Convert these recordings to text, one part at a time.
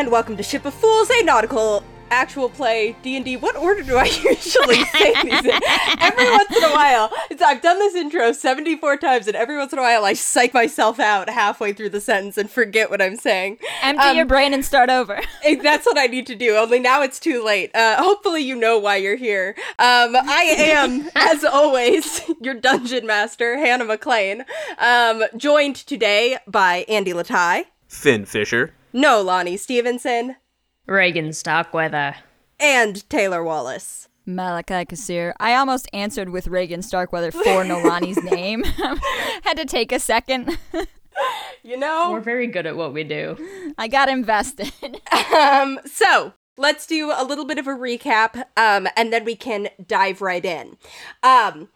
Fist, and welcome to Ship of Fools, a nautical actual play D&D. What order do I usually say these in? Every once in a while, it's, I've done this intro 74 times, and every once in a while I psych myself out halfway through the sentence and forget what I'm saying. Empty Um, your brain and start over. Eh, That's what I need to do. Only now it's too late. Uh, hopefully, you know why you're here. Um, I am, as always, your dungeon master, Hannah McLean. Um, joined today by Andy Latai, Fin Fisher. No Lonnie Stevenson, Regin Stockweather. and Taylor Wallace. Malachi Kassir. I almost answered with Regin Starkweather for Nolani's name. Had to take a second. You know, We're very good at what we do. I got invested. Um, so let's do a little bit of a recap, um, and then we can dive right in. Um,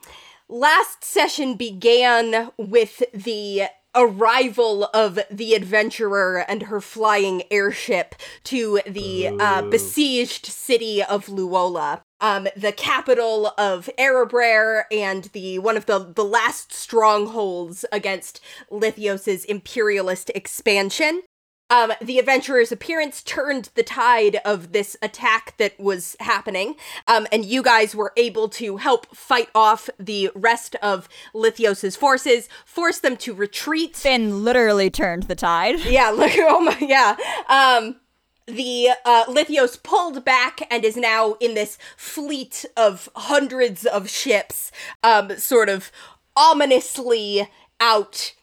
last session began with the arrival of the adventurer and her flying airship to the uh, besieged city of Luola. Um, the capital of Erebraer and the one of the, the last strongholds against Lithios's imperialist expansion. Um, the adventurer's appearance turned the tide of this attack that was happening, um, and you guys were able to help fight off the rest of Lithios's forces, force them to retreat. Fin literally turned the tide. Yeah, look, oh my, yeah. Um, the uh, Lithios pulled back and is now in this fleet of hundreds of ships, um, sort of ominously out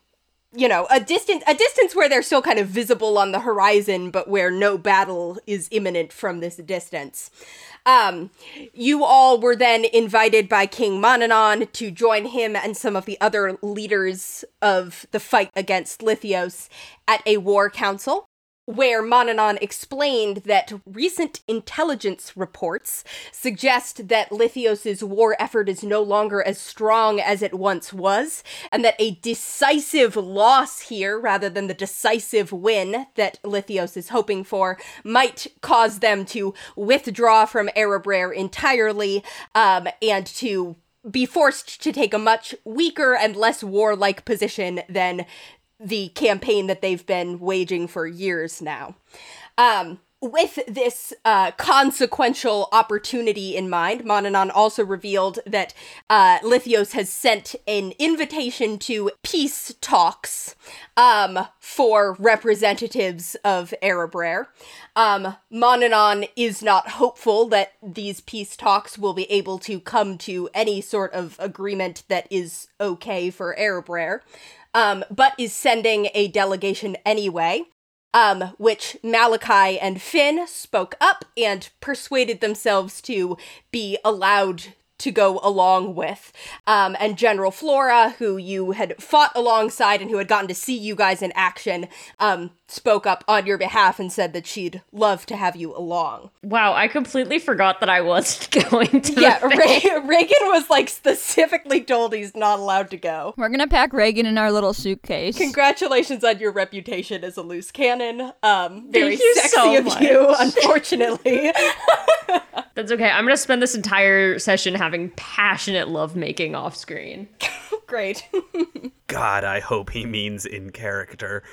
you know a distance a distance where they're still kind of visible on the horizon but where no battle is imminent from this distance. Um you all were then invited by king monanon to join him and some of the other leaders of the fight against lithios at a war council where Monanon explained that recent intelligence reports suggest that Lithios's war effort is no longer as strong as it once was, and that a decisive loss here, rather than the decisive win that Lithios is hoping for, might cause them to withdraw from Erebraer entirely, um, and to be forced to take a much weaker and less warlike position than the campaign that they've been waging for years now. Um, with this uh, consequential opportunity in mind, Monanon also revealed that uh, Lithios has sent an invitation to peace talks um, for representatives of Erebraer. Um, Monanon is not hopeful that these peace talks will be able to come to any sort of agreement that is okay for Erebraer um, but is sending a delegation anyway. Um, which Malachi and Fin spoke up and persuaded themselves to be allowed to go along with. Um, and General Flora, who you had fought alongside and who had gotten to see you guys in action, um, spoke up on your behalf and said that she'd love to have you along. Wow, I completely forgot that I wasn't going to. Yeah, the. Re- Regin was like specifically told he's not allowed to go. We're gonna pack Regin in our little suitcase. Congratulations on your reputation as a loose cannon. Um, very you sexy so of much. you, unfortunately. That's okay. I'm gonna spend this entire session having passionate lovemaking off screen. Great. God, I hope he means in character.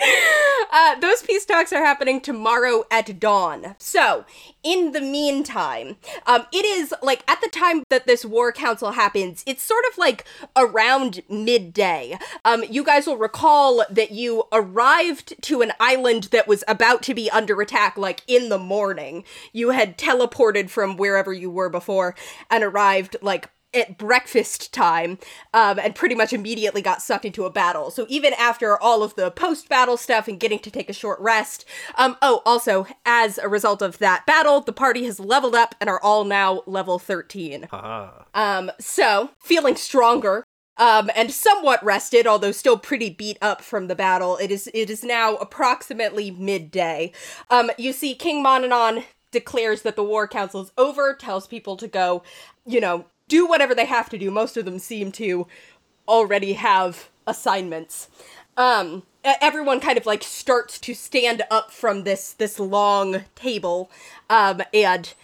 Uh, those peace talks are happening tomorrow at dawn. So, in the meantime, um, it is like at the time that this war council happens, it's sort of like around midday. Um, you guys will recall that you arrived to an island that was about to be under attack, like in the morning. You had teleported from wherever you were before and arrived like at breakfast time um, and pretty much immediately got sucked into a battle. So even after all of the post battle stuff and getting to take a short rest, um, oh, also, as a result of that battle, the party has leveled up and are all now level 13. Ah. Um, so, feeling stronger. Um, and somewhat rested, although still pretty beat up from the battle. It is it is now approximately midday. Um, you see, King Monanon declares that the war council is over, tells people to go, you know, do whatever they have to do. Most of them seem to already have assignments. Um, everyone kind of like starts to stand up from this this long table, um, and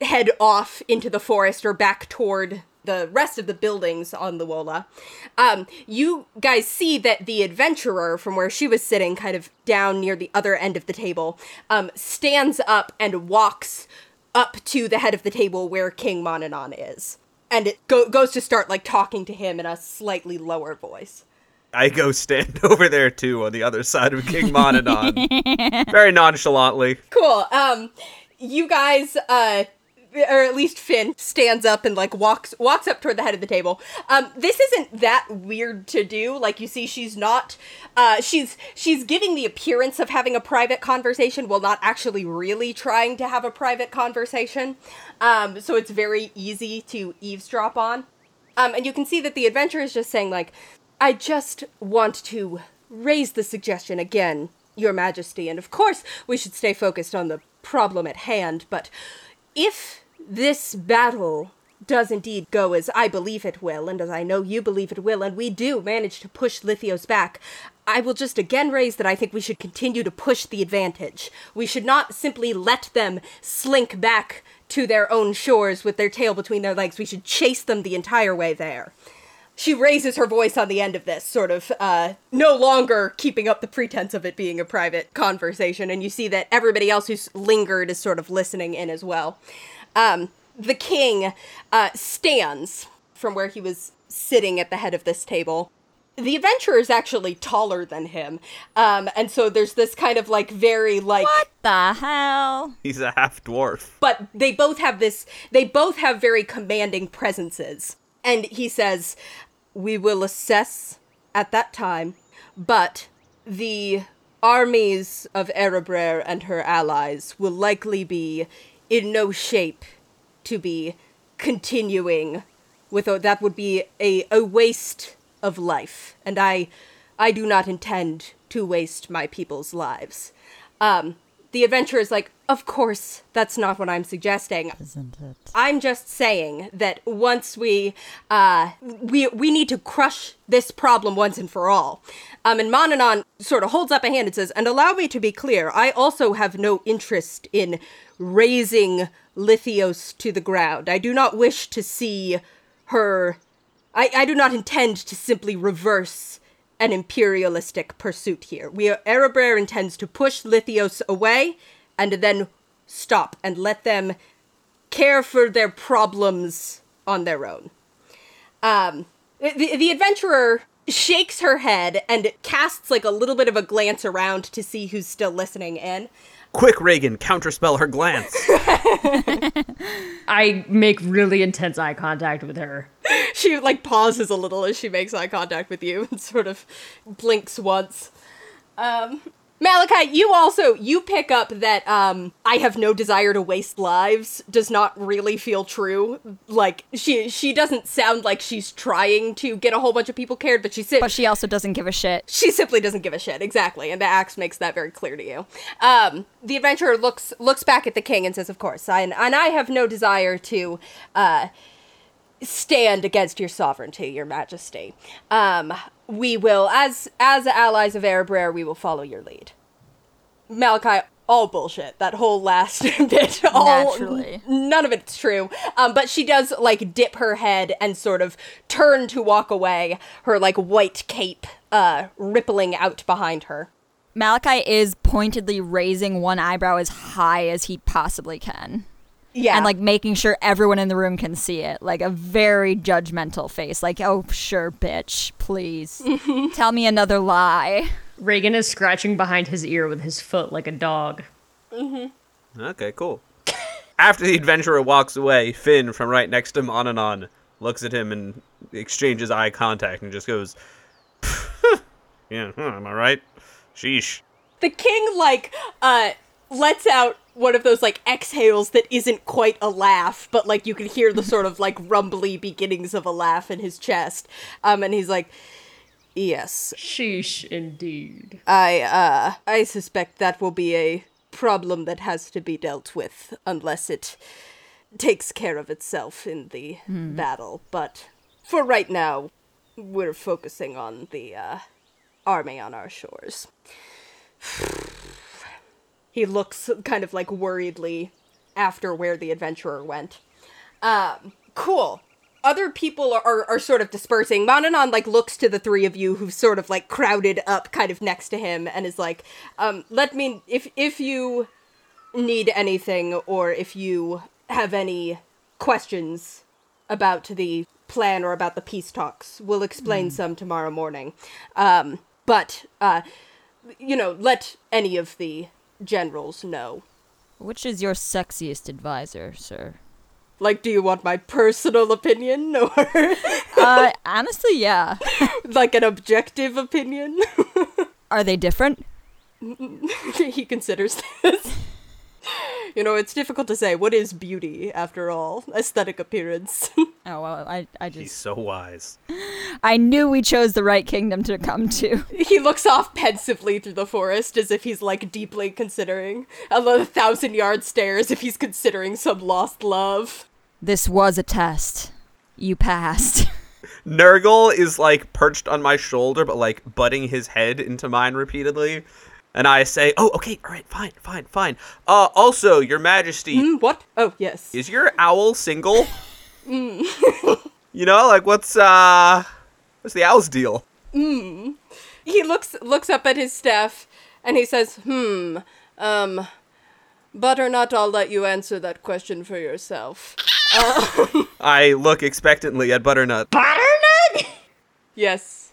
head off into the forest or back toward the rest of the buildings on the Luola, um, you guys see that the adventurer from where she was sitting, kind of down near the other end of the table, um, stands up and walks up to the head of the table where King Monanon is. And it go- goes to start like talking to him in a slightly lower voice. I go stand over there too on the other side of King Monanon. Very nonchalantly. Cool. Um, you guys, uh, or at least Fin stands up and like walks walks up toward the head of the table. Um, this isn't that weird to do. Like you see, she's not. Uh, she's she's giving the appearance of having a private conversation while not actually really trying to have a private conversation. Um, so it's very easy to eavesdrop on. Um, and you can see that the adventurer is just saying like, I just want to raise the suggestion again, Your Majesty, and of course we should stay focused on the problem at hand, but if this battle does indeed go as I believe it will, and as I know you believe it will, and we do manage to push Lithios back, I will just again raise that I think we should continue to push the advantage. We should not simply let them slink back to their own shores with their tail between their legs. We should chase them the entire way there she raises her voice on the end of this, sort of uh, no longer keeping up the pretense of it being a private conversation, and you see that everybody else who's lingered is sort of listening in as well. Um, the king uh, stands from where he was sitting at the head of this table. The adventurer is actually taller than him, um, and so there's this kind of like very like What the hell? He's a half dwarf. but they both have this they both have very commanding presences and he says we will assess at that time but the armies of Erebrer and her allies will likely be in no shape to be continuing with a, that would be a, a waste of life. And i i do not intend to waste my people's lives. Um the adventurer is like of course that's not what i'm suggesting Isn't it? I'm just saying that once we uh we we need to crush this problem once and for all. Um and Monanon sort of holds up a hand and says, "And allow me to be clear, I also have no interest in razing Lithios to the ground. I do not wish to see her I, I do not intend to simply reverse an imperialistic pursuit here. We are, intends to push Lithios away and then stop and let them care for their problems on their own. Um, the, the adventurer shakes her head and casts like a little bit of a glance around to see who's still listening in. Quick, Regin, counterspell her glance. I make really intense eye contact with her. She like pauses a little as she makes eye contact with you and sort of blinks once. Um, Malachi, you also you pick up that um I have no desire to waste lives does not really feel true. Like she she doesn't sound like she's trying to get a whole bunch of people cared, but she si- But she also doesn't give a shit. she simply doesn't give a shit. Exactly. And the axe makes that very clear to you. Um, the adventurer looks looks back at the king and says of course. I, and i have no desire to uh, stand against your sovereignty your majesty. Um, we will as as allies of Erebrer, we will follow your lead malachi all bullshit that whole last bit all Naturally. n- none of it's true um, but she does like dip her head and sort of turn to walk away her like white cape uh rippling out behind her Malachi is pointedly raising one eyebrow as high as he possibly can. Yeah And like making sure everyone in the room can see it. Like a very judgmental face. Like, oh, sure, bitch, please. Tell me another lie. Regin is scratching behind his ear with his foot like a dog. Okay, cool. After the adventurer walks away, Fin from right next to him on and on, looks at him and exchanges eye contact and just goes, "Yeah, huh, am I right? Sheesh." the king like uh lets out one of those like exhales that isn't quite a laugh but like you can hear the sort of like rumbly beginnings of a laugh in his chest. Um and he's like yes Sheesh, indeed. i uh i suspect that will be a problem that has to be dealt with unless it takes care of itself in the battle. But for right now we're focusing on the uh army on our shores he looks kind of like worriedly after where the adventurer went. Um, cool. other people are, are, are sort of dispersing. Monanon like looks to the three of you who've sort of like crowded up kind of next to him and is like, um, let me if if you need anything or if you have any questions about the plan or about the peace talks, we'll explain some tomorrow morning. Um, but uh, you know, let any of the generals know. Which is your sexiest advisor, sir? Like, do you want my personal opinion or Uh, honestly, yeah. like an objective opinion? Are they different? he considers this. You know, it's difficult to say. What is beauty, after all? Aesthetic appearance. Oh well, I I just He's so wise. I knew we chose the right kingdom to come to. he looks off pensively through the forest as if he's, like, deeply considering. And a thousand yard stare as if he's considering some lost love. This was a test. You passed. Nurgle is like perched on my shoulder, but like butting his head into mine repeatedly. And I say, "Oh, okay, all right, fine, fine, fine." Uh, also, Your Majesty, Hmm, what? Oh, yes. is your owl single? you know, like what's uh, what's the owl's deal? he looks looks up at his staff and he says, "Hmm, um, Butternut, I'll let you answer that question for yourself." I look expectantly at Butternut. Butternut? Yes,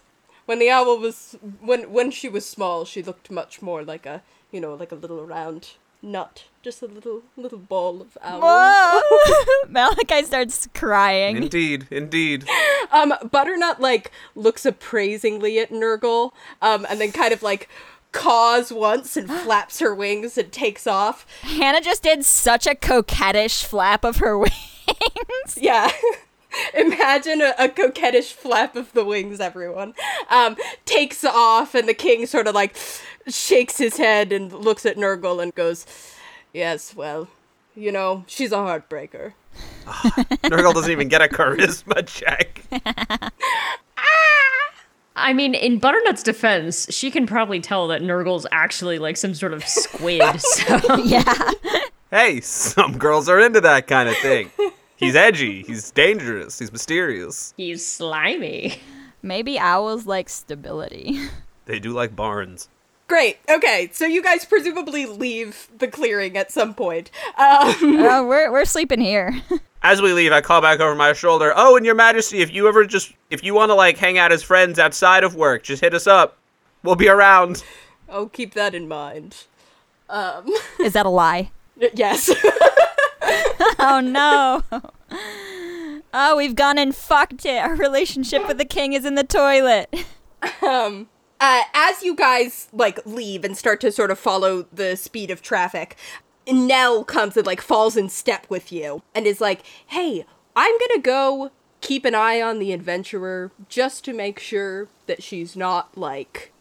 when the owl was when when she was small, she looked much more like a you know like a little round nut, just a little little ball of owl. Whoa! Malachi starts crying. Indeed, indeed. Um, Butternut like looks appraisingly at Nurgle, um, and then kind of like caws once and flaps her wings and takes off. Hannah just did such a coquettish flap of her wings. Yeah. Imagine a, a coquettish flap of the wings, everyone. Um, takes off, and the king sort of like shakes his head and looks at Nurgle and goes, Yes, well, you know, she's a heartbreaker. Nurgle doesn't even get a charisma check. I mean, in Butternut's defense, she can probably tell that Nurgle's actually like some sort of squid. so yeah. Hey, some girls are into that kind of thing. He's edgy. He's dangerous. He's mysterious. he's slimy. Maybe owls like stability. They do like barns. Great. Okay, so you guys presumably leave the clearing at some point. Um, oh, we're we're sleeping here. As we leave, I call back over my shoulder. Oh, and Your Majesty, if you ever just if you want to like hang out as friends outside of work, just hit us up. We'll be around. I'll keep that in mind. Um, Is that a lie? yes. Oh no. Oh, we've gone and fucked it. Our relationship with the king is in the toilet. uh, as you guys like leave and start to sort of follow the speed of traffic, Nell comes and like falls in step with you and is like, "Hey, I'm gonna go keep an eye on the adventurer just to make sure that she's not like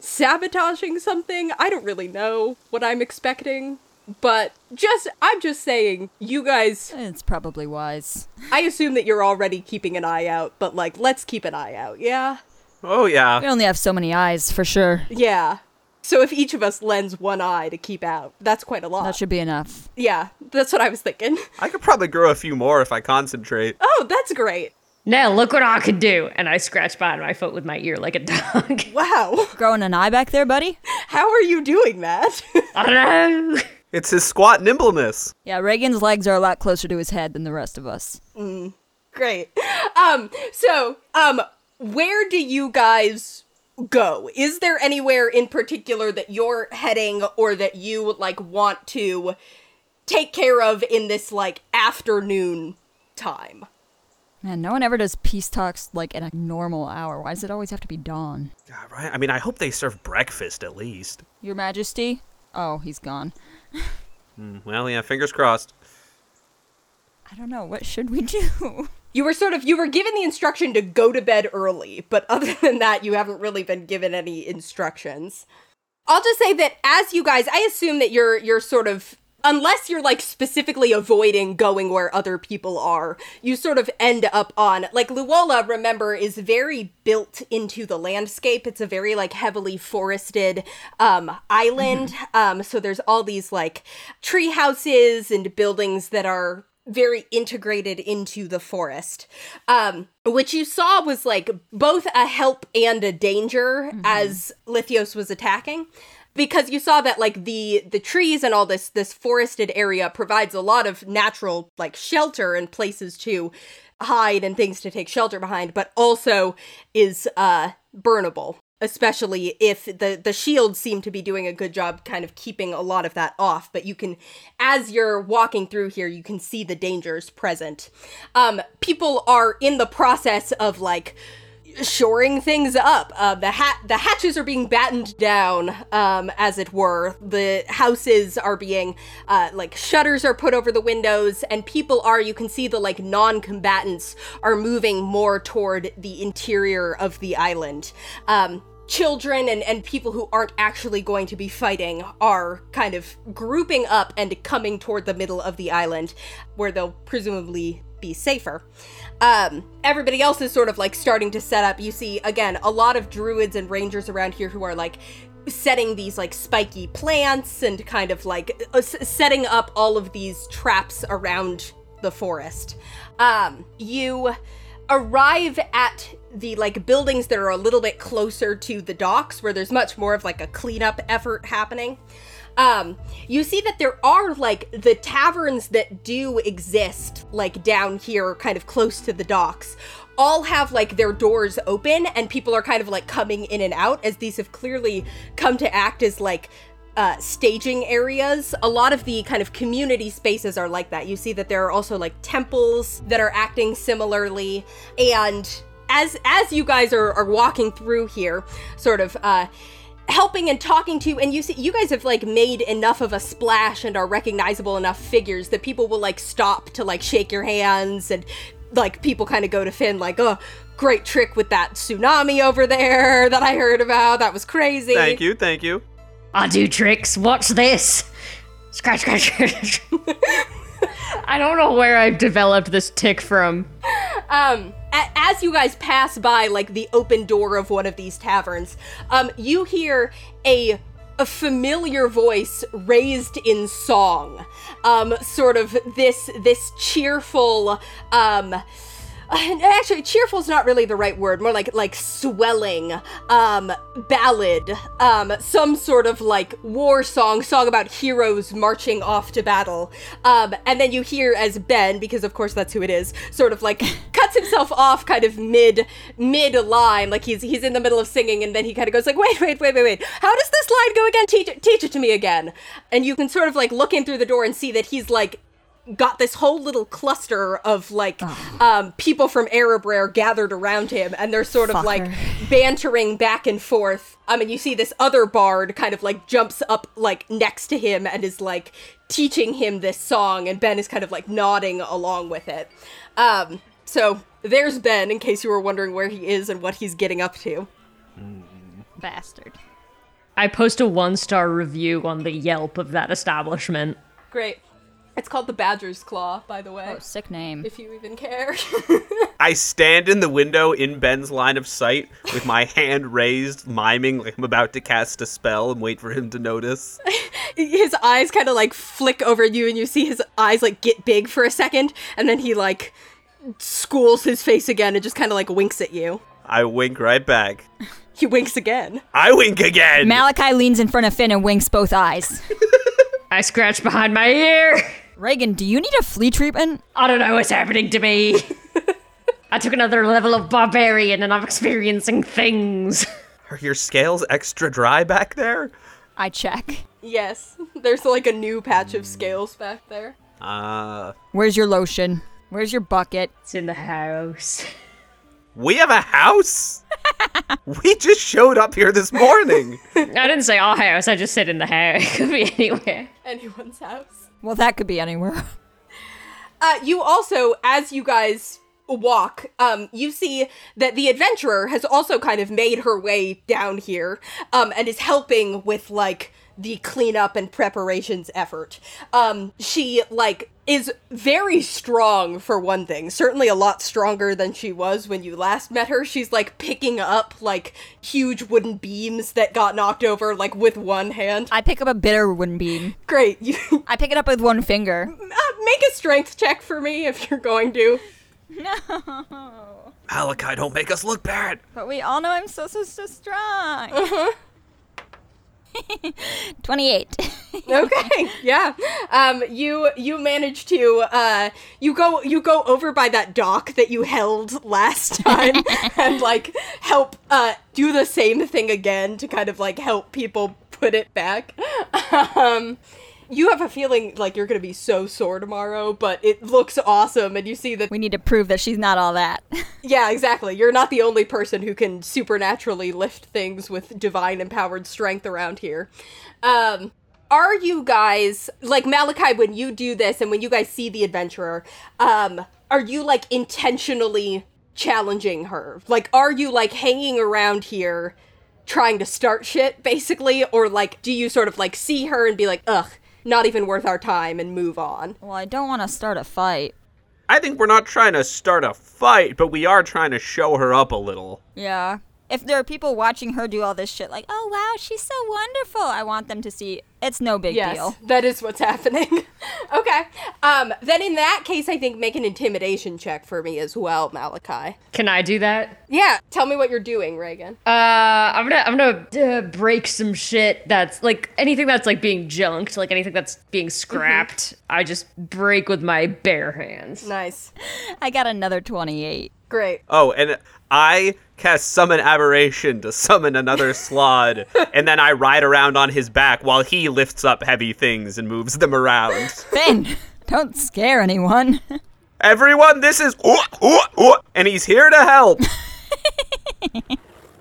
sabotaging something. I don't really know what I'm expecting." But just, I'm just saying, you guys, It's probably wise. I assume that you're already keeping an eye out, but like, let's keep an eye out, yeah? Oh yeah. We only have so many eyes, for sure. Yeah. So if each of us lends one eye to keep out, that's quite a lot. That should be enough. yeah, that's what I was thinking. I could probably grow a few more if I concentrate. Oh, that's great. Now look what I could do, and I scratch behind my foot with my ear like a dog. Wow. Growing an eye back there, buddy? How are you doing that? I don't know. It's his squat nimbleness. Yeah, Regin's legs are a lot closer to his head than the rest of us. great. Um, so, um, where do you guys go? Is there anywhere in particular that you're heading or that you like want to take care of in this like afternoon time? Man, no one ever does peace talks like at a normal hour. Why does it always have to be dawn? God, right? I mean, I hope they serve breakfast at least. Your Majesty? Oh, he's gone. Hmm, well, yeah, fingers crossed. I don't know. What should we do? You were sort of you were given the instruction to go to bed early, but other than that, you haven't really been given any instructions. I'll just say that as you guys, I assume that you're you're sort of unless you're like specifically avoiding going where other people are, you sort of end up on like Luola, remember, is very built into the landscape. It's a very like heavily forested um island. Um so there's all these like tree houses and buildings that are very integrated into the forest. Um, which you saw was like both a help and a danger as Lithios was attacking. Because you saw that like the the trees and all this this forested area provides a lot of natural like shelter and places to hide and things to take shelter behind, but also is uh burnable especially if the the shields seem to be doing a good job kind of keeping a lot of that off. But you can as you're walking through here you can see the dangers present. Um people are in the process of like shoring things up. Uh, the hat the hatches are being battened down, um, as it were. The houses are being uh, like shutters are put over the windows, and people are. You can see the like non-combatants are moving more toward the interior of the island. Um, children and, and people who aren't actually going to be fighting are kind of grouping up and coming toward the middle of the island where they'll presumably be safer um, everybody else is sort of like starting to set up. You see, again, a lot of druids and rangers around here who are like setting these like spiky plants and kind of like uh, s- setting up all of these traps around the forest. Um, you arrive at the like buildings that are a little bit closer to the docks where there's much more of like a cleanup effort happening um you see that there are like the taverns that do exist like down here kind of close to the docks all have like their doors open and people are kind of like coming in and out as these have clearly come to act as like uh, staging areas. A lot of the kind of community spaces are like that. You see that there are also like temples that are acting similarly, and as as you guys are, are walking through here, sort of uh, helping and talking to and you see you guys have like made enough of a splash and are recognizable enough figures that people will like stop to like shake your hands and like people kind of go to Fin like oh great trick with that tsunami over there that I heard about that was crazy Thank you, thank you. I do tricks. Watch this. Scratch, scratch, scratch. I don't know where I've developed this tick from. um a- as you guys pass by like the open door of one of these taverns um you hear a a familiar voice raised in song um sort of this this cheerful um actually cheerful is not really the right word more like like swelling um ballad um some sort of like war song song about heroes marching off to battle. Um and then you hear as ben because of course that's who it is sort of like cuts himself off kind of mid mid line like he's he's in the middle of singing and then he kind of goes like wait wait wait wait wait. How does this line go again? Teach it teach it to me again. And you can sort of like look in through the door and see that he's like got this whole little cluster of like um, people from Erebrer gathered around him, and they're sort of like bantering back and forth. I mean, you see this other bard kind of like jumps up like next to him and is like teaching him this song, and Ben is kind of like nodding along with it. Um, so there's Ben, in case you were wondering where he is and what he's getting up to. Bastard. I post a one star review on the Yelp of that establishment. Great. It's called the Badger's Claw, by the way. Oh, sick name. If you even care. I stand in the window in Ben's line of sight with my hand raised, miming like I'm about to cast a spell and wait for him to notice. his eyes kind of like flick over you and you see his eyes like get big for a second and then he like schools his face again and just kind of like winks at you I wink right back. he winks again I wink again. Malachi leans in front of Fin and winks both eyes. I scratch behind my ear. Regin, do you need a flea treatment? I don't know what's happening to me. I took another level of barbarian and I'm experiencing things. Are your scales extra dry back there? I check. yes there's like a new patch of scales back there Uh, Where's your lotion? Where's your bucket? It's in the house. we have a house? we just showed up here this morning. I didn't say our house, I just said in the house. It could be anywhere. anyone's house Well, that could be anywhere. uh you also as you guys walk um you see that the adventurer has also kind of made her way down here um and is helping with like the cleanup and preparations effort um she like is very strong for one thing. Certainly a lot stronger than she was when you last met her. She's like picking up like huge wooden beams that got knocked over like with one hand. I pick up a bitter wooden beam. Great. You I pick it up with one finger. uh, make a strength check for me if you're going to. No. Malachi, don't make us look bad. But we all know I'm so so so strong. 28. okay yeah um you you manage to uh you go you go over by that dock that you held last time and like help uh do the same thing again to kind of like help people put it back um you have a feeling like you're gonna be so sore tomorrow but it looks awesome and you see that we need to prove that she's not all that. yeah exactly. You're not the only person who can supernaturally lift things with divine empowered strength around here. Um are you guys like Malachi when you do this and when you guys see the adventurer um are you like intentionally challenging her? Like are you like hanging around here trying to start shit basically? Or like do you sort of like see her and be like ugh not even worth our time and move on well, I don't want to start a fight. I think we're not trying to start a fight, but we are trying to show her up a little. Yeah. If there are people watching her do all this shit, like, oh wow, she's so wonderful, I want them to see it's no big yes, deal. that is what's happening. okay. Um, then in that case, I think make an intimidation check for me as well, Malachi. Can I do that? Yeah, tell me what you're doing, Regin. Uh, I'm gonna I'm gonna uh, break some shit that's like anything that's like being junked, like anything that's being scrapped. I just break with my bare hands. Nice. I got another 28. Great. Oh, and I cast summon aberration to summon another slaad, and then I ride around on his back while he lifts up heavy things and moves them around. Fin, don't scare anyone. Everyone, this is ooh, ooh, ooh, and he's here to help.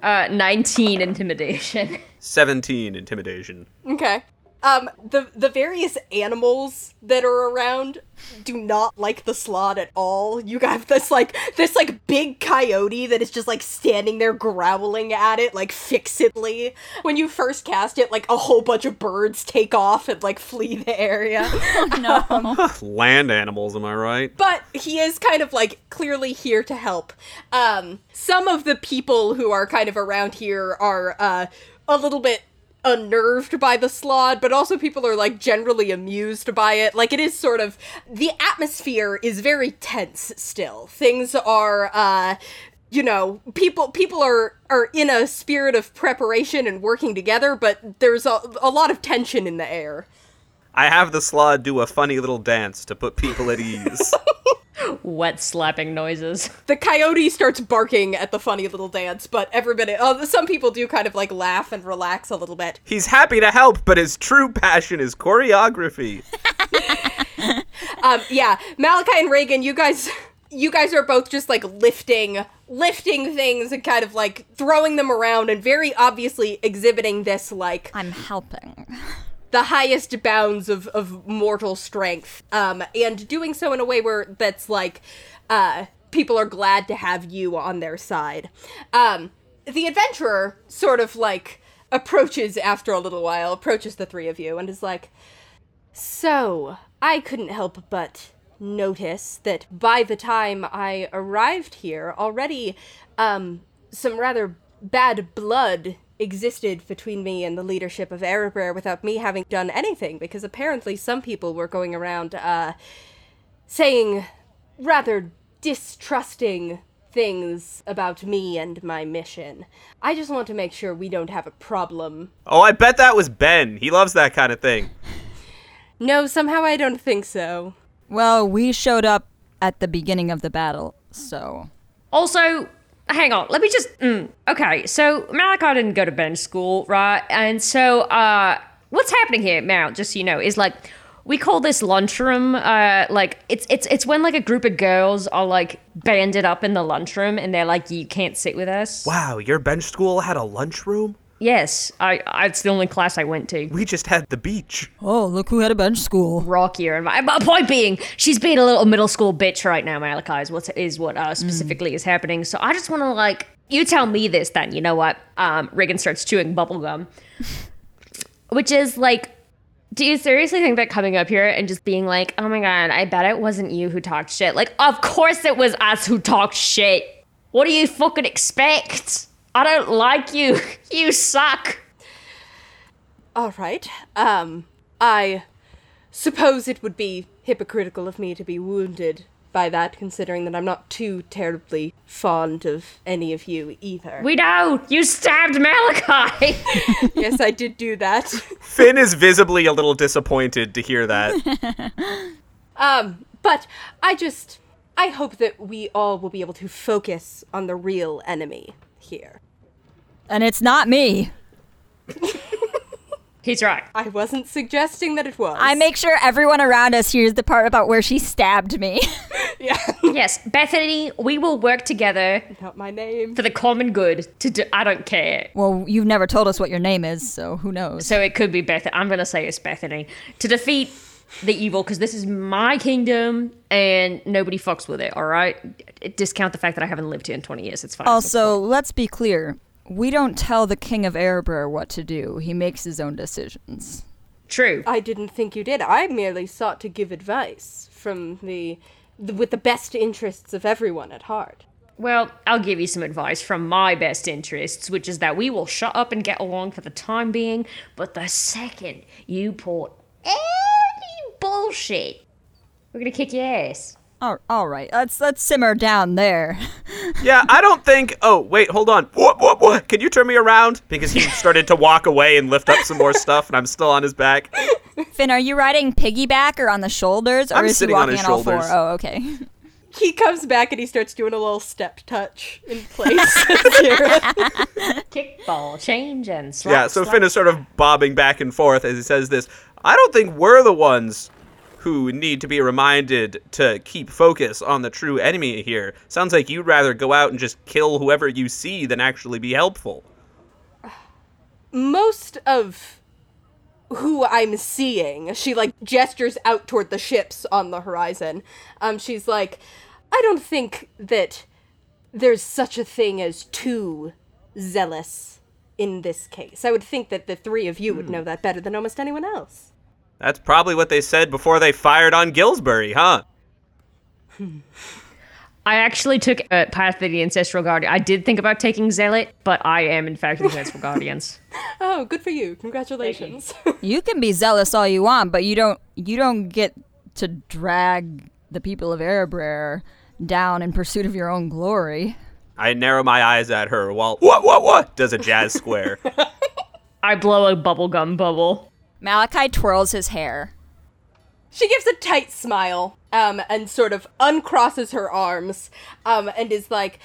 Uh, 19 intimidation. 17 intimidation. Okay. Um, the the various animals that are around do not like the slaad at all. You got this like this like big coyote that is just like standing there growling at it like fixedly. When you first cast it, like a whole bunch of birds take off and like flee the area. no. Land animals, am I right? but he is kind of like clearly here to help. Um, some of the people who are kind of around here are uh, a little bit unnerved by the slaad, but also people are like generally amused by it. Like it is sort of the atmosphere is very tense still. Things are uh you know, people people are are in a spirit of preparation and working together, but there's a, a lot of tension in the air. I have the slaad do a funny little dance to put people at ease. Wet slapping noises. the coyote starts barking at the funny little dance, but everybody, uh, some people do kind of like laugh and relax a little bit. He's happy to help, but his true passion is choreography. Um, yeah, Malachi and Regin, you guys, you guys are both just like lifting, lifting things and kind of like throwing them around, and very obviously exhibiting this like I'm helping. The highest bounds of, of mortal strength um, and doing so in a way where that's like uh, people are glad to have you on their side. Um, the adventurer sort of like approaches after a little while approaches the three of you and is like so i couldn't help but notice that by the time i arrived here already um, some rather bad blood existed between me and the leadership of Erebrer without me having done anything, because apparently some people were going around uh, saying rather distrusting things about me and my mission. I just want to make sure we don't have a problem. Oh, I bet that was Ben. He loves that kind of thing. No, somehow I don't think so. Well, we showed up at the beginning of the battle, so. Also, hang on. Let me just. Mm, okay, so Malachi didn't go to bench school, right? And so, uh, what's happening here, Mal? Just so you know, is like we call this lunchroom. Uh, like it's it's it's when like a group of girls are like banded up in the lunchroom, and they're like, "You can't sit with us." Wow, your bench school had a lunchroom? Yes, I, I. It's the only class I went to. We just had the beach. Oh, look who had a bench school. Rockier and my, my point being, she's being a little middle school bitch right now. Malachi is what is what uh, specifically is happening. So I just want to like you tell me this then. You know what? Um, Regin starts chewing bubble gum, which is like Do you seriously think that coming up here and just being like, oh my god, I bet it wasn't you who talked shit? Like, of course it was us who talked shit. What do you fucking expect? I don't like you. You suck. All right. Um, I suppose it would be hypocritical of me to be wounded by that, considering that I'm not too terribly fond of any of you either. We know you stabbed Malachi. yes, I did do that. Fin is visibly a little disappointed to hear that. Um, but I just I hope that we all will be able to focus on the real enemy here. And it's not me. He's right. I wasn't suggesting that it was. I make sure everyone around us hears the part about where she stabbed me. yeah, Yes, Bethany, we will work together not my name. for the common good. To do, I don't care. well, you've never told us what your name is, so who knows? So it could be Bethany. I'm gonna say it's Bethany to defeat the evil because this is my kingdom and nobody fucks with it. All right, discount the fact that I haven't lived here in 20 years. It's fine. Also, let's be clear. We don't tell the King of Erebor what to do. He makes his own decisions. true. I didn't think you did. I merely sought to give advice from the, the with the best interests of everyone at heart. Well, I'll give you some advice from my best interests, which is that we will shut up and get along for the time being. But the second you put any bullshit, we're gonna kick your ass. All, all right, let's let's simmer down there. Yeah, I don't think. Oh, wait, hold on. What, what, what? Can you turn me around? Because he started to walk away and lift up some more stuff, and I'm still on his back. Fin, are you riding piggyback or on the shoulders, or I'm is he sitting on walking his on all four? shoulders. Oh, okay. He comes back and he starts doing a little step touch in place. Kickball, change, and slap. Yeah, so slap. Fin is sort of bobbing back and forth as he says this. I don't think we're the ones who need to be reminded to keep focus on the true enemy here. Sounds like you'd rather go out and just kill whoever you see than actually be helpful. Most of who I'm seeing, she like gestures out toward the ships on the horizon. Um, she's like, I don't think that there's such a thing as too zealous in this case. I would think that the three of you would know that better than almost anyone else. That's probably what they said before they fired on Gillsbury, huh? I actually took a path of the ancestral guardian. I did think about taking zealot, but I am in fact the ancestral guardians. Oh, good for you. Congratulations. You can be zealous all you want, but you don't you don't get to drag the people of Erebrer down in pursuit of your own glory. I narrow my eyes at her while what what what does a jazz square. I blow a bubblegum bubble. Malachi twirls his hair. She gives a tight smile, um, and sort of uncrosses her arms, um, and is like,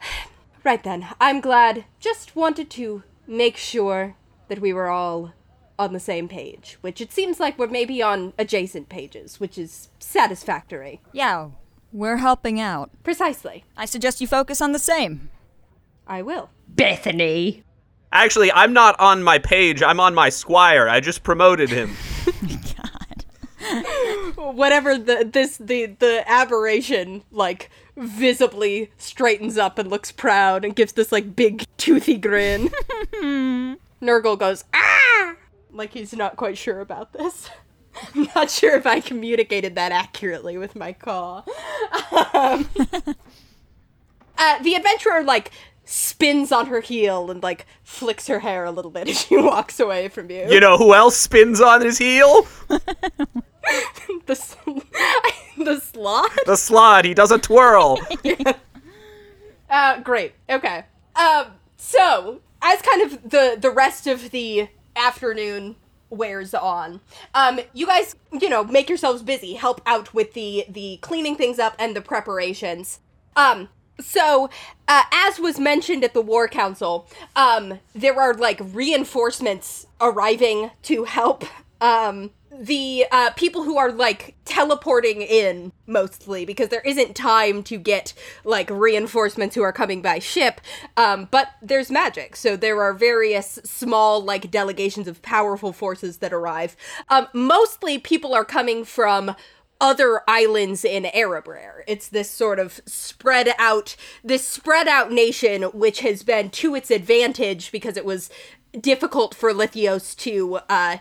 Right then, I'm glad. Just wanted to make sure that we were all on the same page, which it seems like we're maybe on adjacent pages, which is satisfactory. Yeah, we're helping out. Precisely. I suggest you focus on the same. I will. Bethany. Actually, I'm not on my page. I'm on my squire. I just promoted him. God. Whatever the this the the aberration like visibly straightens up and looks proud and gives this like big toothy grin. Nurgle goes ah like he's not quite sure about this. I'm not sure if I communicated that accurately with my call. Um, uh, the adventurer like spins on her heel and like flicks her hair a little bit as she walks away from you. You know who else spins on his heel? the sl- the slaad. The slaad. He does a twirl. Uh, great. Okay. Um, so as kind of the the rest of the afternoon wears on, um, you guys, you know, make yourselves busy, help out with the the cleaning things up and the preparations. Um, so uh, as was mentioned at the War Council, um, there are like reinforcements arriving to help. Um, the uh, people who are like teleporting in mostly because there isn't time to get like reinforcements who are coming by ship um, but there's magic so there are various small like delegations of powerful forces that arrive um, mostly people are coming from other islands in Erebrer. It's this sort of spread out, this spread out nation, which has been to its advantage because it was difficult for Lithios to uh,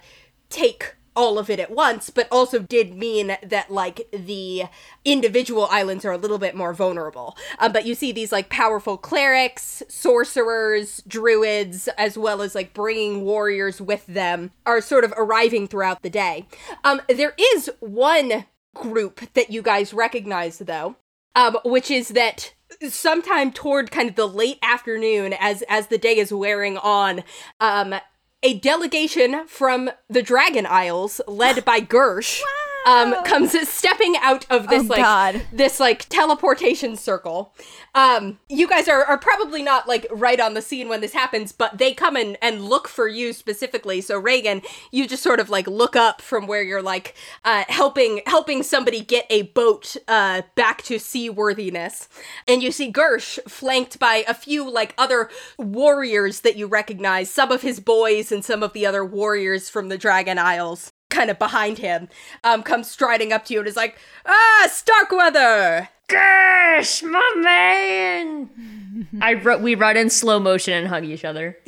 take all of it at once, but also did mean that like the individual islands are a little bit more vulnerable. Um, but you see these like powerful clerics, sorcerers, druids, as well as like bringing warriors with them are sort of arriving throughout the day. Um, there is one group that you guys recognize though, um, which is that sometime toward kind of the late afternoon as as the day is wearing on um a delegation from the Dragon Isles, led by Gersh, um, comes stepping out of this Oh, like God. this like teleportation circle. Um, you guys are, are probably not like right on the scene when this happens, but they come in and look for you specifically. So Regin, you just sort of like look up from where you're like uh, helping helping somebody get a boat uh, back to seaworthiness, and you see Gersh flanked by a few like other warriors that you recognize, some of his boys and some of the other warriors from the Dragon Isles. Kind of behind him, um, comes striding up to you and is like, "Ah, Starkweather! Gosh, my man! I ru- we run in slow motion and hug each other.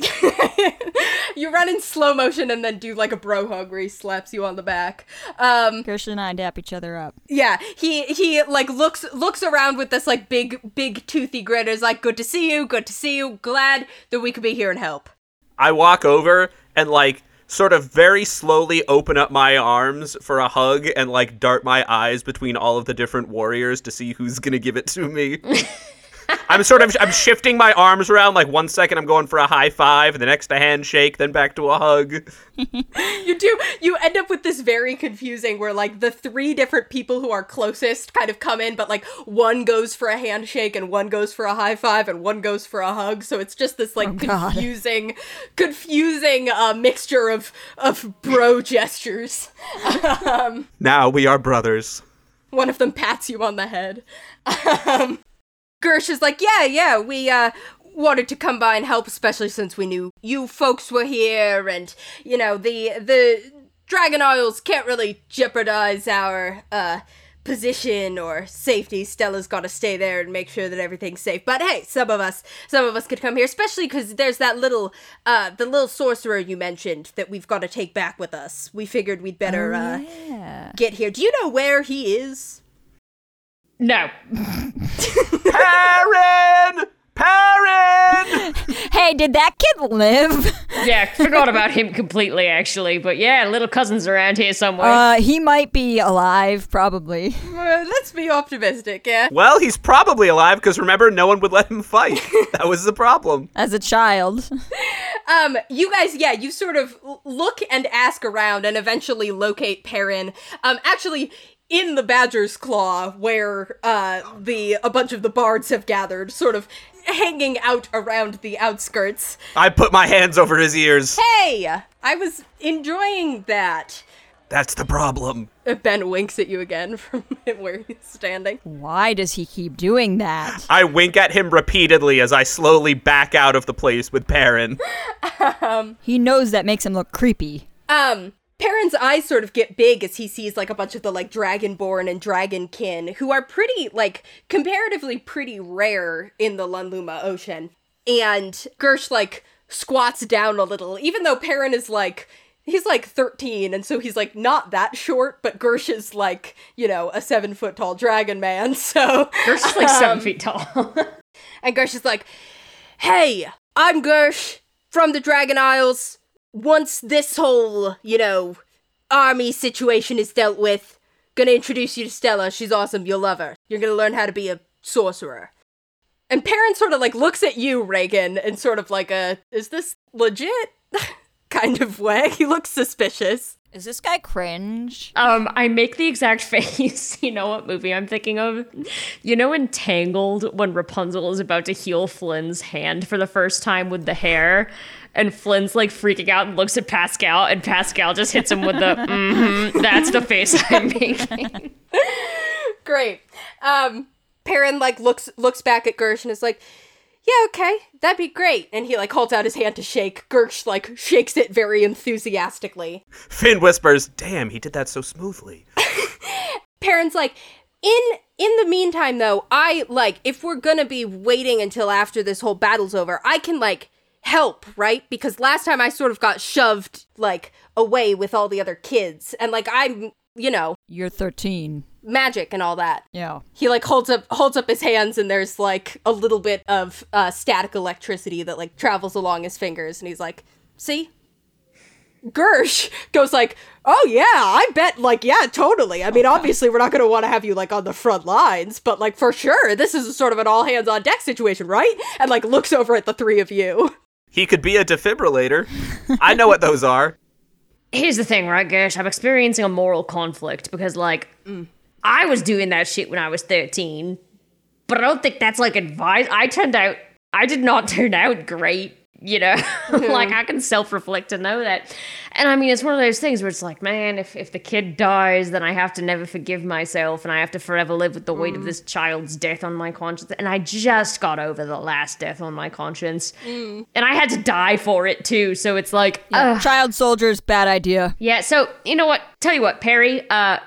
You run in slow motion and then do like a bro hug where he slaps you on the back. Um, Gersh and I dap each other up. yeah, he he like looks looks around with this like big big toothy grin. Is like, good to see you, good to see you. Glad that we could be here and help. I walk over and like sort of very slowly open up my arms for a hug and like dart my eyes between all of the different warriors to see who's gonna give it to me. I'm sort of I'm shifting my arms around like one second I'm going for a high five and the next a handshake then back to a hug. You do you end up with this very confusing where like the three different people who are closest kind of come in, but like one goes for a handshake and one goes for a high five and one goes for a hug. So it's just this like God. confusing, confusing uh, mixture of of bro gestures. um, Now we are brothers. One of them pats you on the head. Um, Gersh is like, yeah, yeah, we uh wanted to come by and help, especially since we knew you folks were here, and you know the the Dragon Isles can't really jeopardize our uh position or safety. Stella's got to stay there and make sure that everything's safe. But hey, some of us, some of us could come here, especially because there's that little, uh, the little sorcerer you mentioned that we've got to take back with us. We figured we'd better uh Yeah. get here. Do you know where he is? No. Perrin! Perrin! Hey, did that kid live? Yeah, forgot about him completely, actually. But yeah, little cousin's around here somewhere. Uh, he might be alive, probably. Uh, let's be optimistic, yeah. Well, he's probably alive because remember, no one would let him fight. That was the problem. As a child. Um, you guys, yeah, you sort of look and ask around and eventually locate Perrin. Um, actually, in the Badger's Claw, where uh the a bunch of the bards have gathered, sort of hanging out around the outskirts. I put my hands over his ears. Hey, I was enjoying that. That's the problem. Ben winks at you again from where he's standing. Why does he keep doing that? I wink at him repeatedly as I slowly back out of the place with Perrin. He knows that makes him look creepy. Um, Perrin's eyes sort of get big as he sees like a bunch of the like dragonborn and dragonkin who are pretty like comparatively pretty rare in the Lunluma Ocean. And Gersh like squats down a little, even though Perrin is like he's like 13 and so he's like not that short but gersh is like you know a seven foot tall dragon man so Gersh is like seven um, feet tall. and Gersh is like, Hey, I'm Gersh from the Dragon Isles. Once this whole, you know, army situation is dealt with, gonna introduce you to Stella. She's awesome. You'll love her. You're gonna learn how to be a sorcerer. And Perrin sort of like looks at you, Regin, and sort of like a, is this legit? kind of way. He looks suspicious. Is this guy cringe? Um, I make the exact face. You know what movie I'm thinking of? You know, in Tangled, when Rapunzel is about to heal Flynn's hand for the first time with the hair, and Flynn's like freaking out and looks at Pascal, and Pascal just hits him with the, mm-hmm, that's the face I'm making. Great. Um, Perrin like looks looks back at Gersh and is like, "Yeah, okay, that'd be great." And he like holds out his hand to shake. Gersh like shakes it very enthusiastically. Fin whispers, Damn, he did that so smoothly. Perrin's like, "In in the meantime, though, I like if we're gonna be waiting until after this whole battle's over, I can like." Help, right? Because last time I sort of got shoved like away with all the other kids and like I'm, you know, You're 13. magic and all that. Yeah. He like holds up holds up his hands and there's like a little bit of uh, static electricity that like travels along his fingers and he's like, "See?" Gersh goes like, "Oh yeah, I bet like yeah, totally. I mean, obviously we're not going to want to have you like on the front lines, but like for sure, this is sort of an all hands on deck situation, right?" And like looks over at the three of you. He could be a defibrillator. I know what those are. Here's the thing, right, Gersh? I'm experiencing a moral conflict because, like, I was doing that shit when I was 13, but I don't think that's like advice. I turned out, I did not turn out great, you know? like, I can self reflect and know that. And I mean, it's one of those things where it's like, man, if, if the kid dies, then I have to never forgive myself and I have to forever live with the weight of this child's death on my conscience. And I just got over the last death on my conscience. And I had to die for it too. So it's like, ugh. Child soldiers, bad idea. Yeah, so you know what? Tell you what, Perry, uh,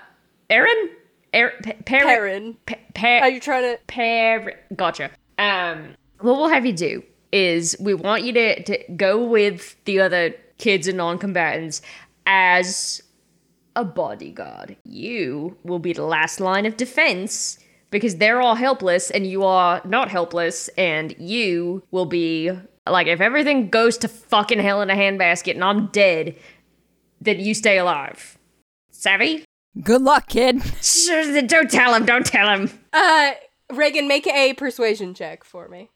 Aaron, er, P- Perry, Perrin. P- Per- Are you trying to Perry, gotcha. Um, what we'll have you do is we want you to, to go with the other kids and non-combatants as a bodyguard. You will be the last line of defense because they're all helpless and you are not helpless, and you will be like if everything goes to fucking hell in a handbasket and I'm dead, then you stay alive. Savvy? Good luck, kid. Sure, Don't tell him. Don't tell him. Uh, Regin, make a persuasion check for me.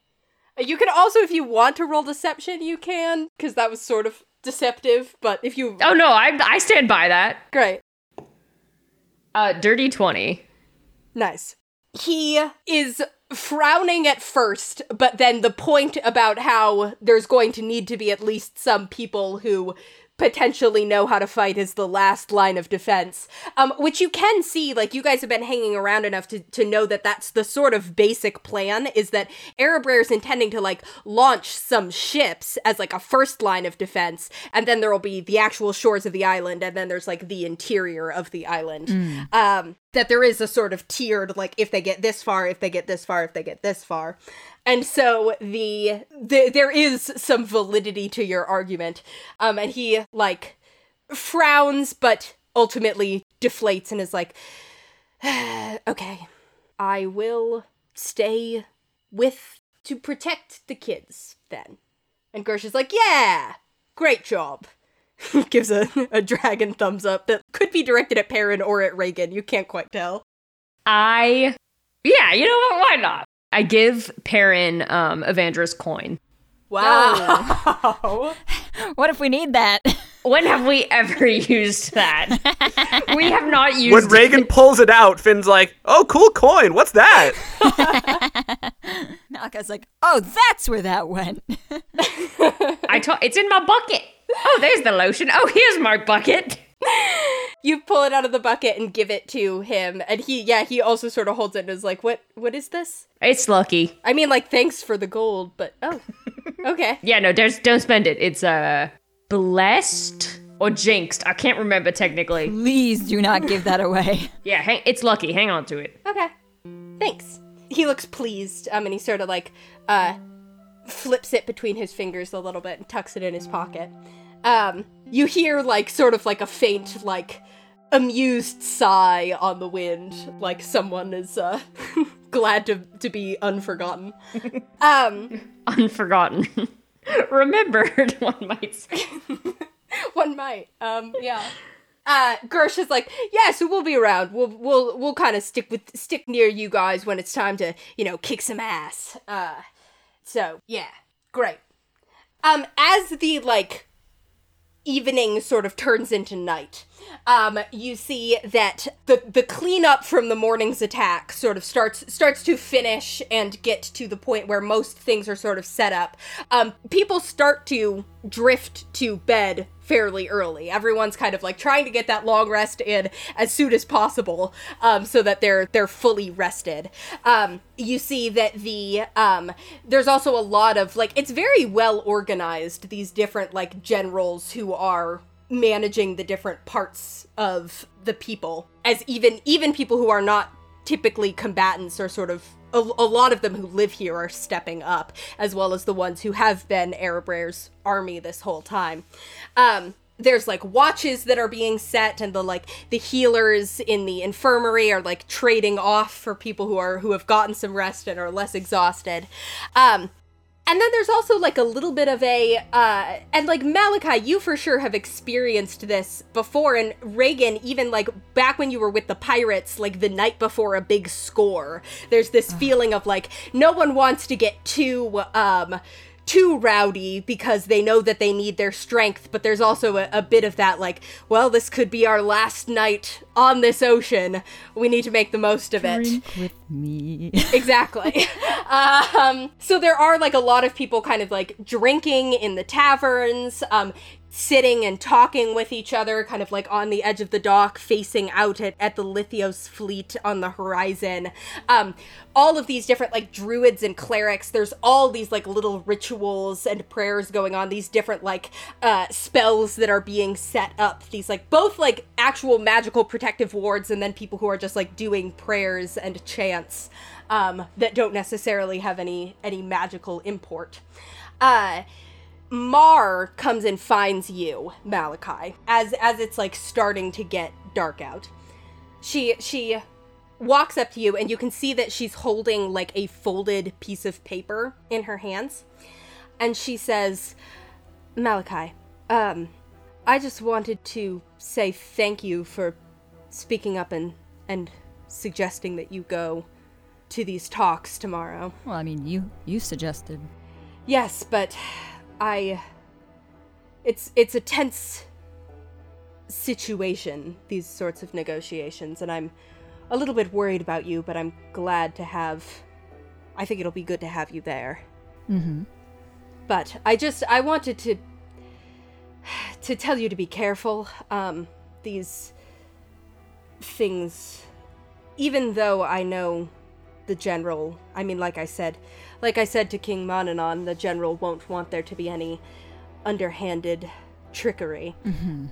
You can also, if you want to roll deception, you can, because that was sort of deceptive. But if you, Oh no, I I stand by that. great, Uh, dirty twenty. nice. He is frowning at first, but then the point about how there's going to need to be at least some people who potentially know how to fight is the last line of defense. Um which you can see like you guys have been hanging around enough to, to know that that's the sort of basic plan is that Erebrer is intending to like launch some ships as like a first line of defense and then there'll be the actual shores of the island and then there's like the interior of the island. Um that there is a sort of tiered like if they get this far if they get this far if they get this far and so the, the there is some validity to your argument um and he like frowns but ultimately deflates and is like okay i will stay with to protect the kids then and gersh is like yeah great job gives a, a dragon thumbs up that could be directed at Perrin or at Regin. You can't quite tell. I yeah, you know what? Why not? I give Perrin um Evandra's coin. Wow. What if we need that? When have we ever used that? we have not used When Regin pulls it out, Fin's like, "Oh, cool coin. What's that?" Malachi's like, oh, that's where that went. I to- it's in my bucket. Oh, there's the lotion. Oh, here's my bucket. you pull it out of the bucket and give it to him, and he, yeah, he also sort of holds it and is like, "What? What is this?" It's lucky. I mean, like, thanks for the gold, but oh, okay. Yeah, no, don't don't spend it. It's uh blessed or jinxed. I can't remember technically. Please do not give that away. Yeah, hang- it's lucky. Hang on to it. Okay. Thanks. He looks pleased, um, and he sort of like uh flips it between his fingers a little bit and tucks it in his pocket. Um, you hear like sort of like a faint like amused sigh on the wind, like someone is uh glad to to be unforgotten. um, Unforgotten. Remembered, one might say. one might. Um, yeah. Uh, Gersh is like, yeah, so we'll be around. We'll we'll we'll kind of stick with stick near you guys when it's time to you know kick some ass. Uh, so yeah, great. Um, as the like evening sort of turns into night, um, you see that the the cleanup from the morning's attack sort of starts starts to finish and get to the point where most things are sort of set up. Um, people start to drift to bed fairly early. Everyone's kind of like trying to get that long rest in as soon as possible, um, so that they're they're fully rested. Um, you see that the um, there's also a lot of like it's very well organized. These different like generals who are managing the different parts of the people as even even people who are not typically combatants are sort of a, a lot of them who live here are stepping up, as well as the ones who have been Erebrer's army this whole time. Um, there's like watches that are being set and the like the healers in the infirmary are like trading off for people who are who have gotten some rest and are less exhausted um and then there's also like a little bit of a uh and like Malachi you for sure have experienced this before and Regin even like back when you were with the pirates like the night before a big score there's this feeling of like no one wants to get too um too rowdy because they know that they need their strength, but there's also a, a, bit of that like, well, this could be our last night on this ocean. We need to make the most of Drink it. with me. Exactly. um, so there are like a lot of people kind of like drinking in the taverns. Um, sitting and talking with each other, kind of like on the edge of the dock, facing out at, at the Lithios fleet on the horizon. Um, all of these different like druids and clerics, there's all these like little rituals and prayers going on, these different like uh, spells that are being set up, these like both like actual magical protective wards and then people who are just like doing prayers and chants um, that don't necessarily have any any magical import. Uh, Mar comes and finds you, Malachi, as as it's like starting to get dark out. She she walks up to you and you can see that she's holding like a folded piece of paper in her hands. And she says, "Malachi, um I just wanted to say thank you for speaking up and and suggesting that you go to these talks tomorrow." Well, I mean, you you suggested. Yes, but I it's it's a tense situation these sorts of negotiations and I'm a little bit worried about you, but I'm glad to have I think it'll be good to have you there. Mhm. But I just I wanted to to tell you to be careful. Um these things even though I know the general, I mean like I said, like I said to King Monanon, the general won't want there to be any underhanded trickery.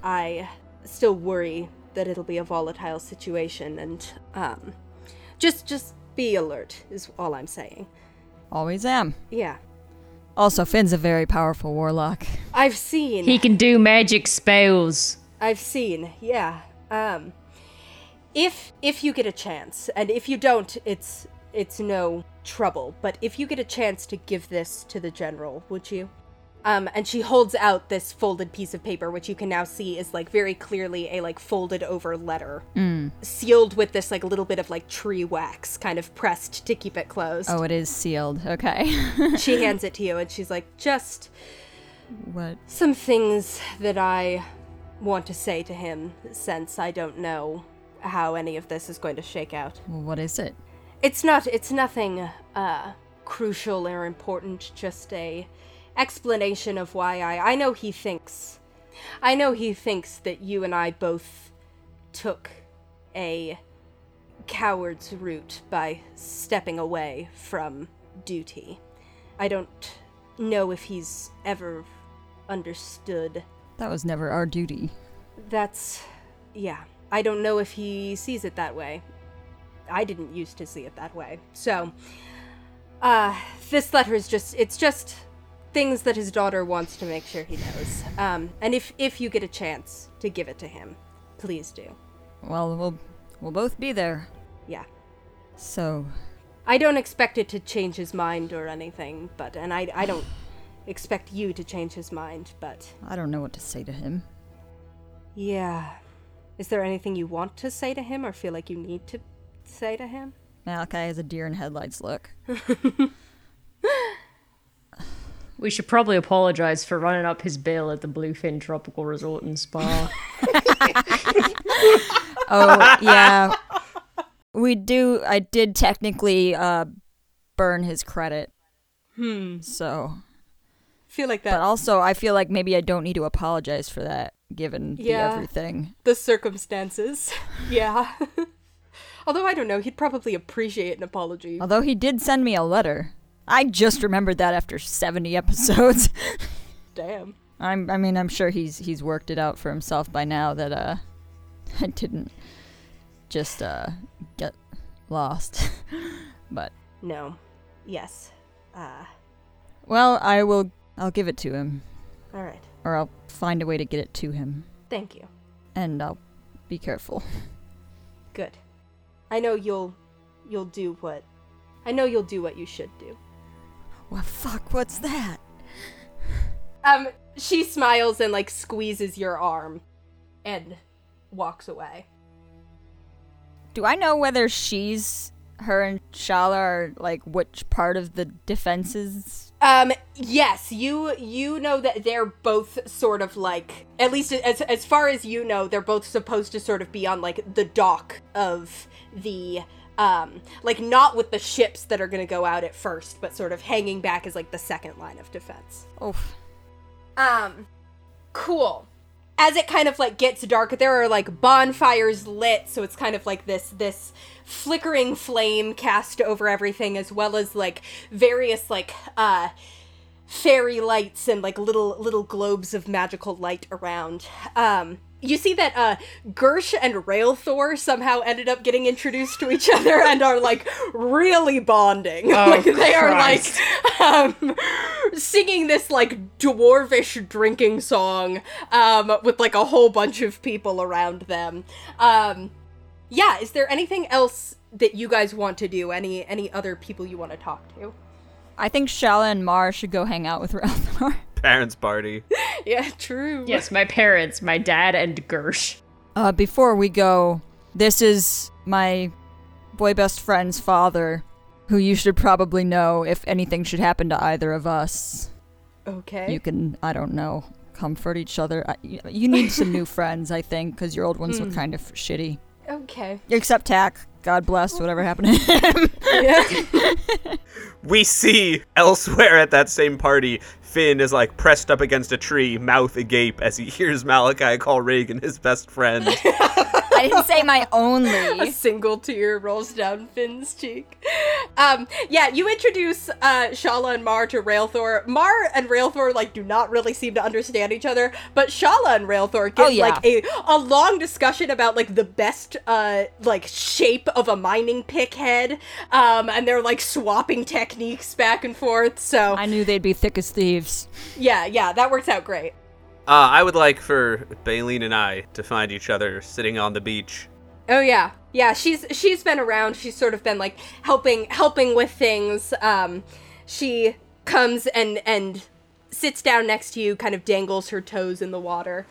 I still worry that it'll be a volatile situation and um just just be alert is all I'm saying. Always am. Yeah. Also, Fin's a very powerful warlock. I've seen He can do magic spells. I've seen, yeah. Um if if you get a chance, and if you don't, it's it's no trouble, but if you get a chance to give this to the general, would you? Um, and she holds out this folded piece of paper, which you can now see is like very clearly a like folded over letter, sealed with this like little bit of like tree wax, kind of pressed to keep it closed. Oh, it is sealed. Okay. She hands it to you, and she's like, "Just what? some things that I want to say to him, since I don't know how any of this is going to shake out. What is it? It's not. It's nothing uh, crucial or important. Just a explanation of why I. I know he thinks. I know he thinks that you and I both took a coward's route by stepping away from duty. I don't know if he's ever understood. That was never our duty. That's. Yeah. I don't know if he sees it that way. I didn't used to see it that way. So, uh, this letter is just. It's just things that his daughter wants to make sure he knows. Um, and if if you get a chance to give it to him, please do. Well, we'll we'll both be there. Yeah. So, I don't expect it to change his mind or anything, but and I I don't expect you to change his mind, but I don't know what to say to him. yeah. Is there anything you want to say to him or feel like you need to say to him? Malachi has a deer in headlights look. We should probably apologize for running up his bill at the Bluefin Tropical Resort and Spa. Oh, yeah. We do I did technically uh burn his credit. Hmm. So, Feel like that. but also I feel like maybe I don't need to apologize for that given Yeah. the everything. the circumstances. yeah. Although I don't know, he'd probably appreciate an apology. Although he did send me a letter. I just remembered that after 70 episodes. Damn. I'm I mean I'm sure he's he's worked it out for himself by now that uh I didn't just uh get lost. but No. Yes. Uh, Well, I will. I'll give it to him, all right. or I'll find a way to get it to him, Thank you. and I'll be careful. Good. I know you'll you'll do what I know you'll do what you should do. Well, fuck. What's that? Um she smiles and like squeezes your arm and walks away. Do I know whether she's her and Shala are like which part of the defenses? Um yes, you you know that they're both sort of like at least as as far as you know, they're both supposed to sort of be on like the dock of the um like not with the ships that are going to go out at first, but sort of hanging back as like the second line of defense. Oof. Um, cool. As it kind of like gets dark, there are like bonfires lit, so it's kind of like this this flickering flame cast over everything, as well as like various like uh fairy lights and like little little globes of magical light around. Um you see that uh Gersh and Railthor somehow ended up getting introduced to each other and are like really bonding. Oh, like they are like um singing this like dwarvish drinking song um with like a whole bunch of people around them. Um yeah, is there anything else that you guys want to do? Any any other people you want to talk to? I think Shala and Mar should go hang out with Ralthor. Parents' party. Yeah, true. Yes, my parents, my dad and Gersh. Uh, before we go, this is my boy best friend's father, who you should probably know if anything should happen to either of us. Okay. You can, I don't know, comfort each other. I, you- you need some new friends, I think, because your old ones were kind of shitty. okay. Except Tack. God bless whatever happened to him. Yeah. We see elsewhere at that same party, Fin is like pressed up against a tree, mouth agape, as he hears Malachi call Regin his best friend. I didn't say my only. a single tear rolls down Fin's cheek. Um, yeah, you introduce uh, Shala and Mar to Railthor. Mar and Railthor like do not really seem to understand each other, but Shala and Railthor get Oh, yeah. like a, a long discussion about like the best uh like shape of a mining pick head. Um, and they're like swapping techniques back and forth. So I knew they'd be thick as thieves. yeah, yeah, that works out great. Uh, I would like for Baleen and I to find each other sitting on the beach. Oh yeah. Yeah, she's she's been around. She's sort of been like helping helping with things. Um she comes and and sits down next to you, kind of dangles her toes in the water.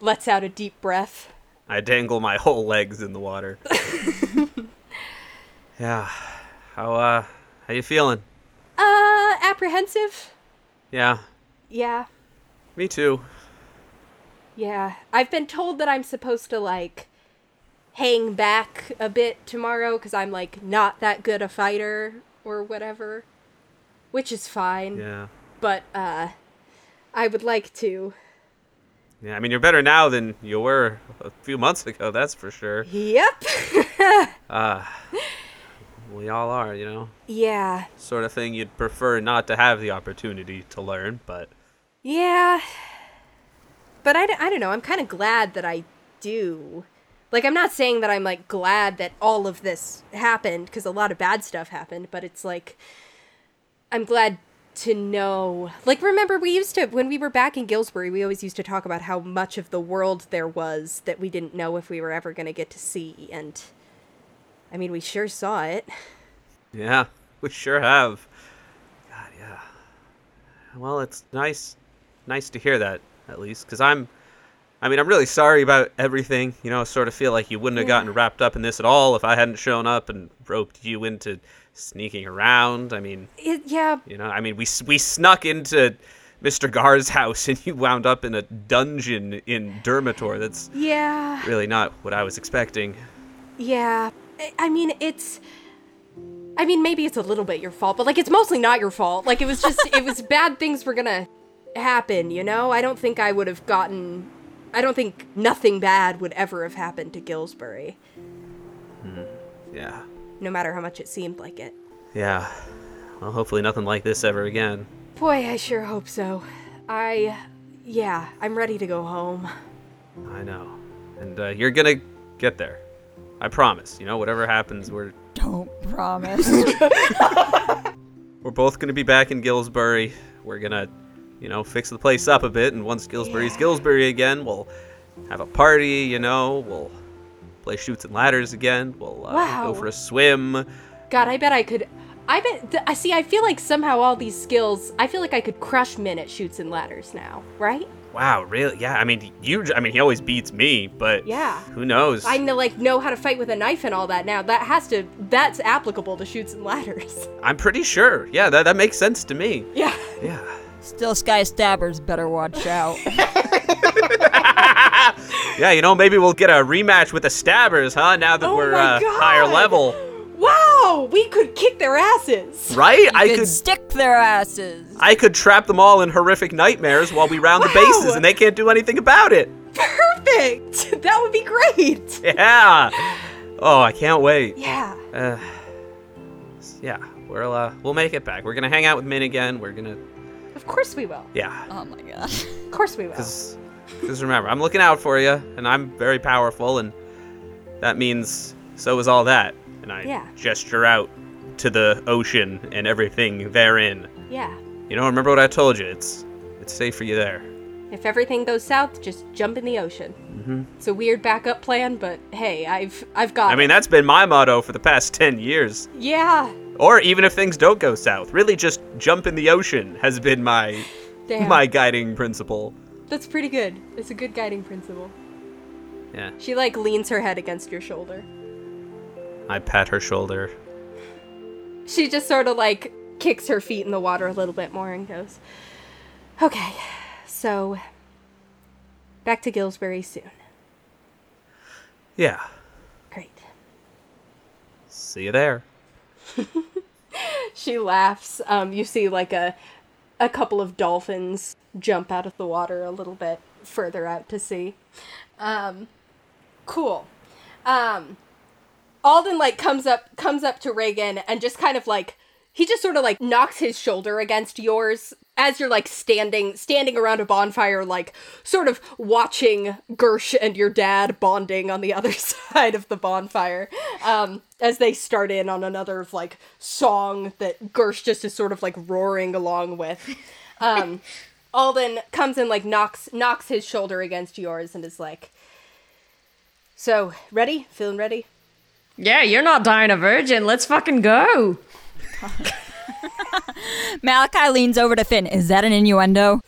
Lets out a deep breath. I dangle my whole legs in the water. yeah. How uh how you feeling? Uh apprehensive? Yeah. Yeah. Me too. Yeah. I've been told that I'm supposed to like hang back a bit tomorrow cuz I'm like not that good a fighter or whatever, which is fine, Yeah. but uh I would like to. Yeah, I mean you're better now than you were a few months ago, that's for sure. Yep. Uh we all are, you know. yeah. Sort of thing you'd prefer not to have the opportunity to learn, but Yeah. But I, I don't know. I'm kind of glad that I do. Like, I'm not saying that I'm, like, glad that all of this happened, because a lot of bad stuff happened, but it's like, I'm glad to know. Like, remember, we used to, when we were back in Gillsbury, we always used to talk about how much of the world there was that we didn't know if we were ever going to get to see. And, I mean, we sure saw it. yeah, we sure have. God, yeah. Well, it's nice nice to hear that at least cuz I'm I mean, I'm really sorry about everything. You know, I sort of feel like you wouldn't have gotten wrapped up in this at all if I hadn't shown up and roped you into sneaking around. I mean, it yeah, you know, I mean, we we snuck into Mr. Gar's house and you wound up in a dungeon in Dermator. That's yeah. really not what I was expecting. Yeah. I- I mean, it's. I mean, maybe it's a little bit your fault, but like, it's mostly not your fault. Like, it was just, it was bad things were gonna happen, you know? I don't think I would have gotten. I don't think nothing bad would ever have happened to Gillsbury, Yeah. no matter how much it seemed like it. Yeah. Well, hopefully nothing like this ever again. Boy, I sure hope so. I. Yeah, I'm ready to go home. I know. And uh, you're gonna get there. I promise. You know, whatever happens, we're don't promise. We're both gonna be back in Gillsbury. We're gonna, you know, fix the place up a bit, and once Gillsbury's Gillsbury again, we'll have a party. You know, we'll play Chutes and Ladders again. We'll uh, Wow. go for a swim. God, I bet I could. I bet. th- I see. I feel like somehow all these skills. I feel like I could crush Min at Chutes and Ladders now, right? Wow, really? Yeah. I mean, you. I mean, he always beats me, but Yeah. who knows? I know, like know how to fight with a knife and all that now. That has to. That's applicable to Chutes and Ladders. I'm pretty sure. Yeah, that that makes sense to me. Yeah. Yeah. Still, Sky Stabbers better watch out. Yeah, you know, maybe we'll get a rematch with the Stabbers, huh? Now that Oh we're my uh, higher God. level, Wow, we could kick their asses. right? I Could could. stick their asses. I could trap them all in horrific nightmares while we round the bases, and they can't do anything about it. Perfect. That would be great. Yeah. Oh, I can't wait. Yeah. Uh, yeah, we'll uh, we'll make it back. We're gonna hang out with Min again. We're gonna, Of course we will. yeah, Oh my god. Of course we will. because remember, I'm looking out for you, and I'm very powerful, and that means so is all that. And I Yeah. gesture out to the ocean and everything therein. Yeah. You know, remember what I told you? It's it's safe for you there. If everything goes south, just jump in the ocean. Mm-hmm. It's a weird backup plan, but hey, I've I've got. I mean, that's been my motto for the past ten years. yeah. Or even if things don't go south, really just jump in the ocean has been my Damn. my guiding principle. That's pretty good. It's a good guiding principle. Yeah. She like leans her head against your shoulder. I pat her shoulder. She just sort of like kicks her feet in the water a little bit more and goes, "Okay, so back to Gillsbury soon. Yeah. Great." See you there. She laughs. Um, you see like a a couple of dolphins jump out of the water a little bit further out to sea. Um, cool. Um, Alden like comes up comes up to Regin and just kind of like he just sort of like knocks his shoulder against yours as you're like standing standing around a bonfire like sort of watching Gersh and your dad bonding on the other side of the bonfire um as they start in on another like song that Gersh just is sort of like roaring along with um Alden comes and like knocks knocks his shoulder against yours and is like so ready feeling ready Yeah, you're not dying a virgin. Let's fucking go. Malachi leans over to Fin. Is that an innuendo?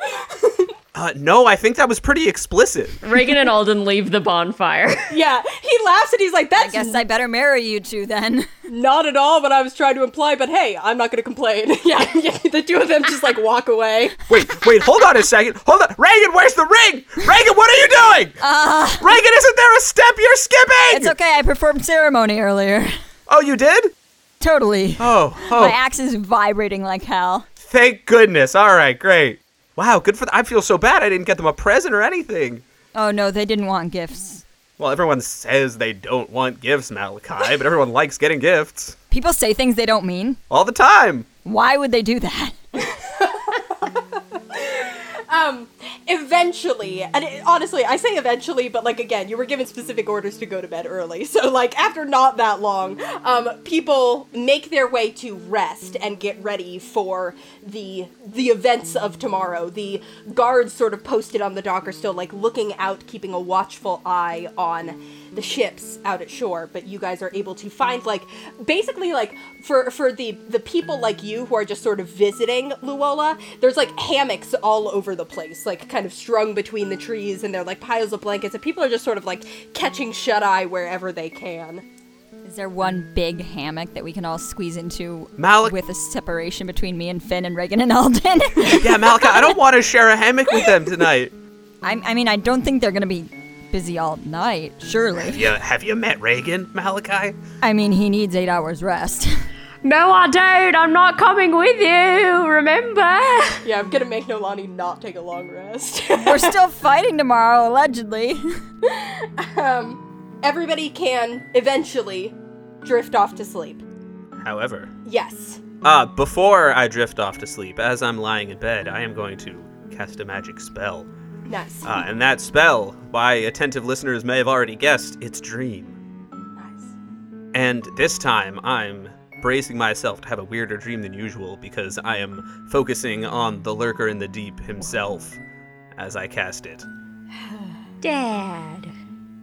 Uh, no, I think that was pretty explicit. Regin and Alden leave the bonfire. Yeah, he laughs and he's like, "That's Guess I better marry you two then. not at all what I was trying to imply." But hey, I'm not going to complain. yeah, yeah, the two of them just like walk away. Wait, wait, hold on a second. Hold on. Regin, where's the ring? Regin, what are you doing? Uh, Regin, isn't there a step you're skipping? It's okay, I performed ceremony earlier. Oh, you did? Totally. Oh, oh. My axe is vibrating like hell. Thank goodness. All right, great. Wow, good for th- I feel so bad I didn't get them a present or anything. Oh no, they didn't want gifts. Well, everyone says they don't want gifts, Malachi, but everyone likes getting gifts. People say things they don't mean. All the time. Why would they do that? Eventually, and it, honestly, I say eventually, but like again, you were given specific orders to go to bed early. So like after not that long, um, people make their way to rest and get ready for the the events of tomorrow. The guards sort of posted on the dock are still like looking out, keeping a watchful eye on the ships out at shore. But you guys are able to find like basically like for for the the people like you who are just sort of visiting Luola, there's like hammocks all over the place, like kind of strung between the trees, and they're like piles of blankets, and people are just sort of like catching shut eye wherever they can. Is there one big hammock that we can all squeeze into Malik- with a separation between me and Fin and Regin and Alden? Yeah, Malachi, I don't want to share a hammock with them tonight. I, I mean, I don't think they're gonna be busy all night, surely. Yeah, have you met Regin, Malachi? I mean, he needs eight hours rest. no, I don't. I'm not coming with you. Remember? Yeah, I'm gonna make Nolani not take a long rest. We're still fighting tomorrow, allegedly. um, Everybody can eventually drift off to sleep. However, Yes. uh, before I drift off to sleep, as I'm lying in bed, I am going to cast a magic spell. Nice. Uh, and that spell, by attentive listeners may have already guessed, it's Dream. nice. And this time, I'm bracing myself to have a weirder dream than usual because I am focusing on the lurker in the deep himself as I cast it. Dad.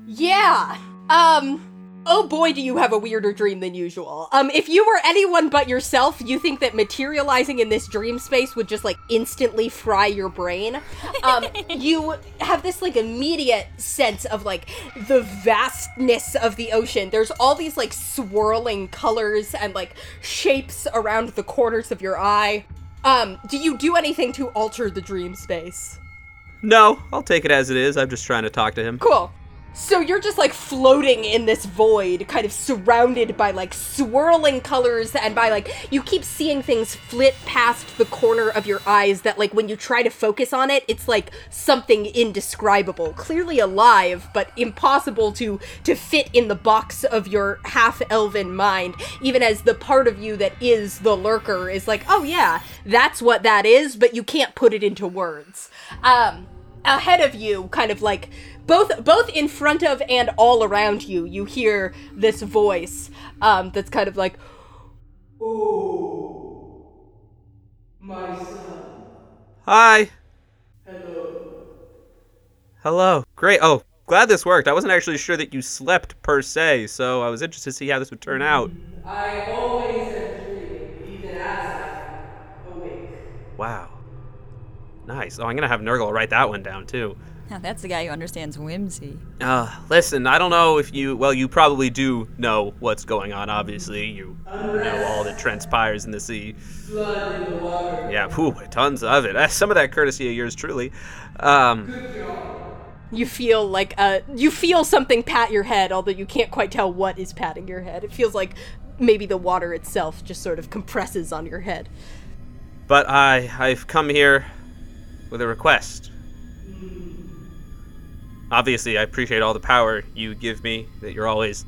Yeah. Um. Oh boy, do you have a weirder dream than usual. Um, if you were anyone but yourself, you think that materializing in this dream space would just like instantly fry your brain. Um, you have this like immediate sense of like the vastness of the ocean. There's all these like swirling colors and like shapes around the corners of your eye. Um, do you do anything to alter the dream space? No, I'll take it as it is. I'm just trying to talk to him. Cool. So you're just like floating in this void, kind of surrounded by like swirling colors, and by like you keep seeing things flit past the corner of your eyes that, like, when you try to focus on it, it's like something indescribable, clearly alive, but impossible to to fit in the box of your half elven mind. Even as the part of you that is the lurker is like, oh yeah, that's what that is, but you can't put it into words. Um, ahead of you, kind of like both both in front of and all around you, you hear this voice um, that's kind of like, "Oh, my son, Hi. Hello. Hello. Great. Oh, glad this worked. I wasn't actually sure that you slept per se, so I was interested to see how this would turn out. I always am dreaming, even as I am awake." Wow. Nice. Oh, I'm gonna have Nurgle write that one down too. Now that's the guy who understands whimsy. Uh, listen, I don't know if you, well, you probably do know what's going on, obviously. You know all that transpires in the sea. Blood in the water. Yeah, whew, tons of it. Uh, Some of that courtesy of yours truly. Um, You feel like uh, you feel something pat your head, although you can't quite tell what is patting your head. It feels like maybe the water itself just sort of compresses on your head. but I, I've come here with a request. Obviously, I appreciate all the power you give me, that you're always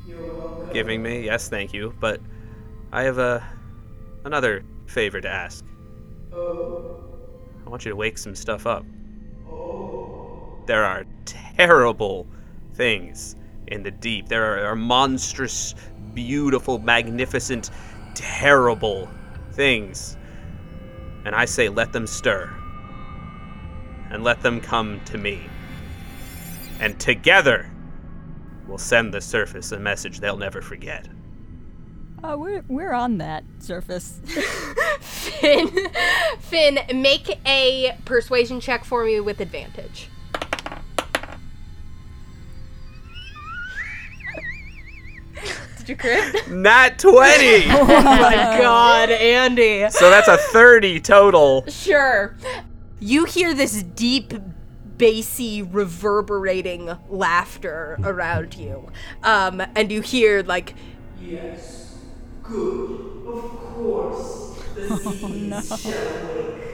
giving me. Yes, thank you. But I have a another favor to ask. I want you to wake some stuff up. There are terrible things in the deep. There are, are monstrous, beautiful, magnificent, terrible things. And I say, let them stir. And let them come to me. And together, we'll send the surface a message they'll never forget. Oh, we're we're on that surface. Fin, Fin, make a persuasion check for me with advantage. Did you crit? Not 20! oh my god, Andy. so that's a 30 total. Sure. You hear this deep, bassy, reverberating laughter around you. Um, and you hear, like, Yes, good, of course, the seas shall wake.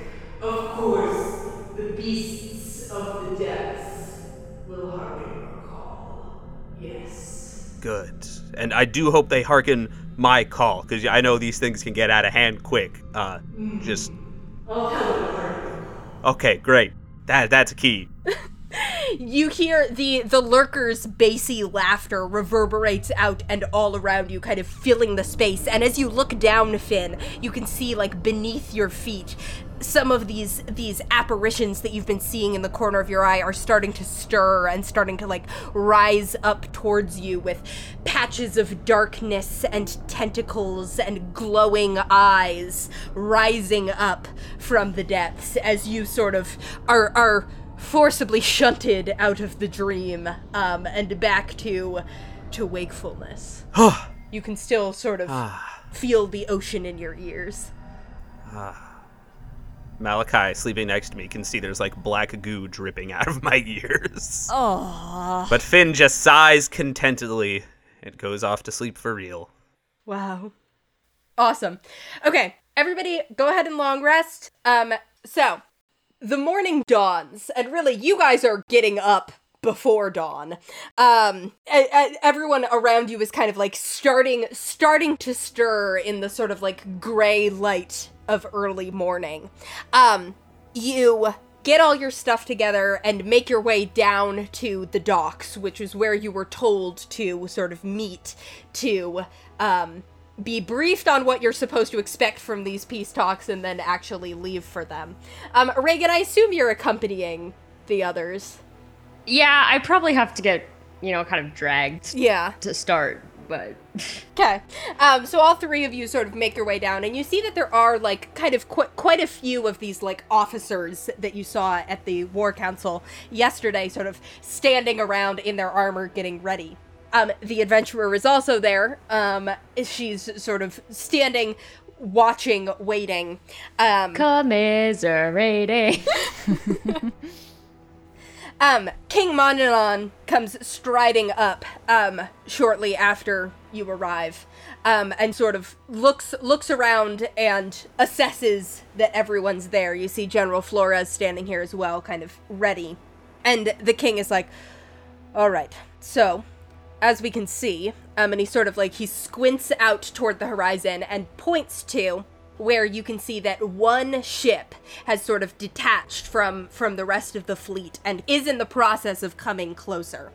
Of course, the beasts of the depths will hearken your call. Yes. Good. And I do hope they hearken my call, because I know these things can get out of hand quick. Uh, just. I'll tell them. Okay, great. That That's a key. you hear the the lurker's bassy laughter reverberates out and all around you kind of filling the space. And as you look down Fin you can see like beneath your feet some of these these apparitions that you've been seeing in the corner of your eye are starting to stir and starting to like rise up towards you with patches of darkness and tentacles and glowing eyes rising up from the depths as you sort of are are forcibly shunted out of the dream um, and back to to wakefulness. you can still sort of feel the ocean in your ears. Malachi, sleeping next to me, can see there's like black goo dripping out of my ears. oh, But Fin just sighs contentedly and goes off to sleep for real. Wow. Awesome. Okay, everybody go ahead and long rest. Um so the morning dawns and really you guys are getting up before dawn. Um everyone around you is kind of like starting starting to stir in the sort of like gray light of early morning. Um you get all your stuff together and make your way down to the docks, which is where you were told to sort of meet to um, be briefed on what you're supposed to expect from these peace talks and then actually leave for them. Um, Regin, I assume you're accompanying the others. Yeah, I probably have to get, you know, kind of dragged Yeah. to start, but Okay. Um, so all three of you sort of make your way down, and you see that there are like kind of qu- quite a few of these like officers that you saw at the war council yesterday, sort of standing around in their armor, getting ready. Um, the adventurer is also there. Um, she's sort of standing, watching, waiting. Um, commiserating. Um, King Monanon comes striding up um, shortly after you arrive, um, and sort of looks looks around and assesses that everyone's there. You see General Flores standing here as well, kind of ready, and the king is like, "All right, so." As we can see, um, and he sort of like he squints out toward the horizon and points to where you can see that one ship has sort of detached from from the rest of the fleet and is in the process of coming closer.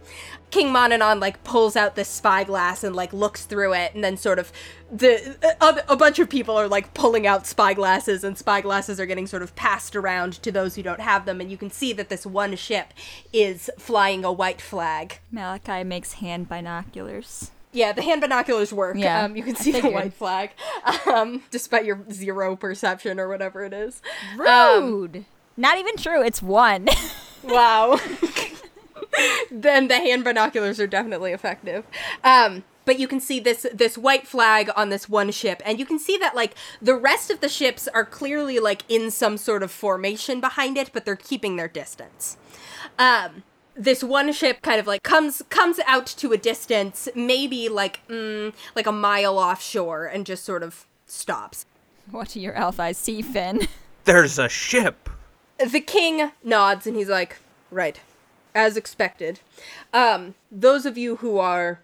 King Monanon like pulls out this spyglass and like looks through it and then sort of the uh, a, a bunch of people are like pulling out spyglasses and spyglasses are getting sort of passed around to those who don't have them and you can see that this one ship is flying a white flag. Malachi makes hand binoculars. Yeah, the hand binoculars work. Yeah, um, you can see the white flag, um, despite your zero perception or whatever it is. Um, Rude. Not even true. It's one. wow. then the hand binoculars are definitely effective. Um, but you can see this this white flag on this one ship, and you can see that like the rest of the ships are clearly like in some sort of formation behind it, but they're keeping their distance. Um, this one ship kind of like comes comes out to a distance, maybe like mm, like a mile offshore, and just sort of stops. what do your elf eyes see, Fin? There's a ship. the king nods and he's like, "Right, as expected. Um, those of you who are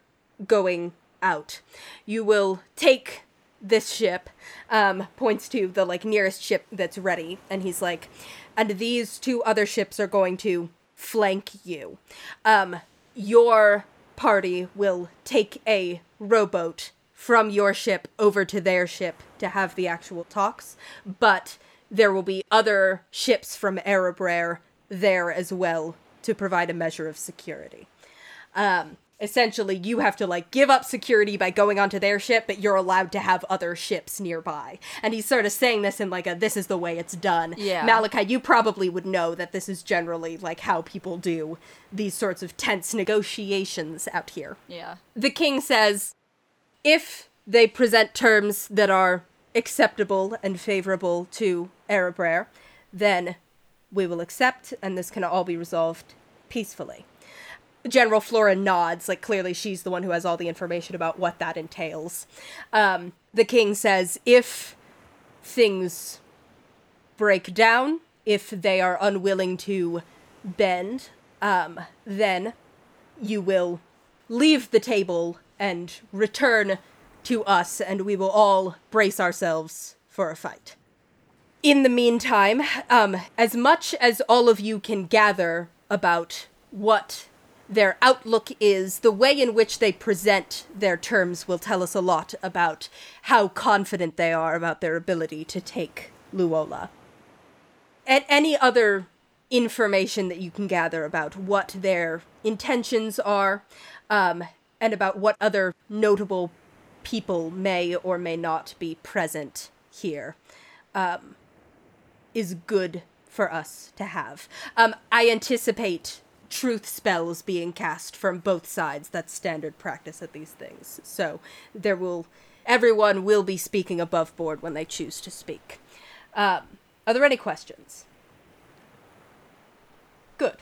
going out, you will take this ship." Um, points to the like nearest ship that's ready, and he's like, "And these two other ships are going to flank you. Um, your party will take a rowboat." From your ship over to their ship to have the actual talks, but there will be other ships from Erebrer there as well to provide a measure of security. Um, essentially, you have to like give up security by going onto their ship, but you're allowed to have other ships nearby. And he's sort of saying this in like a "this is the way it's done." Yeah. Malachi, you probably would know that this is generally like how people do these sorts of tense negotiations out here yeah. the king says if they present terms that are acceptable and favorable to Erebrer, then we will accept and this can all be resolved peacefully. General Flora nods, like clearly she's the one who has all the information about what that entails. Um, the king says if things break down, if they are unwilling to bend, um, then you will leave the table and return to us, and we will all brace ourselves for a fight. In the meantime, um, as much as all of you can gather about what their outlook is, the way in which they present their terms will tell us a lot about how confident they are about their ability to take Luola. And any other information that you can gather about what their intentions are, um, and about what other notable people may or may not be present here, um, is good for us to have. Um, I anticipate truth spells being cast from both sides. That's standard practice at these things. So there will, everyone will be speaking above board when they choose to speak. Um, are there any questions? Good.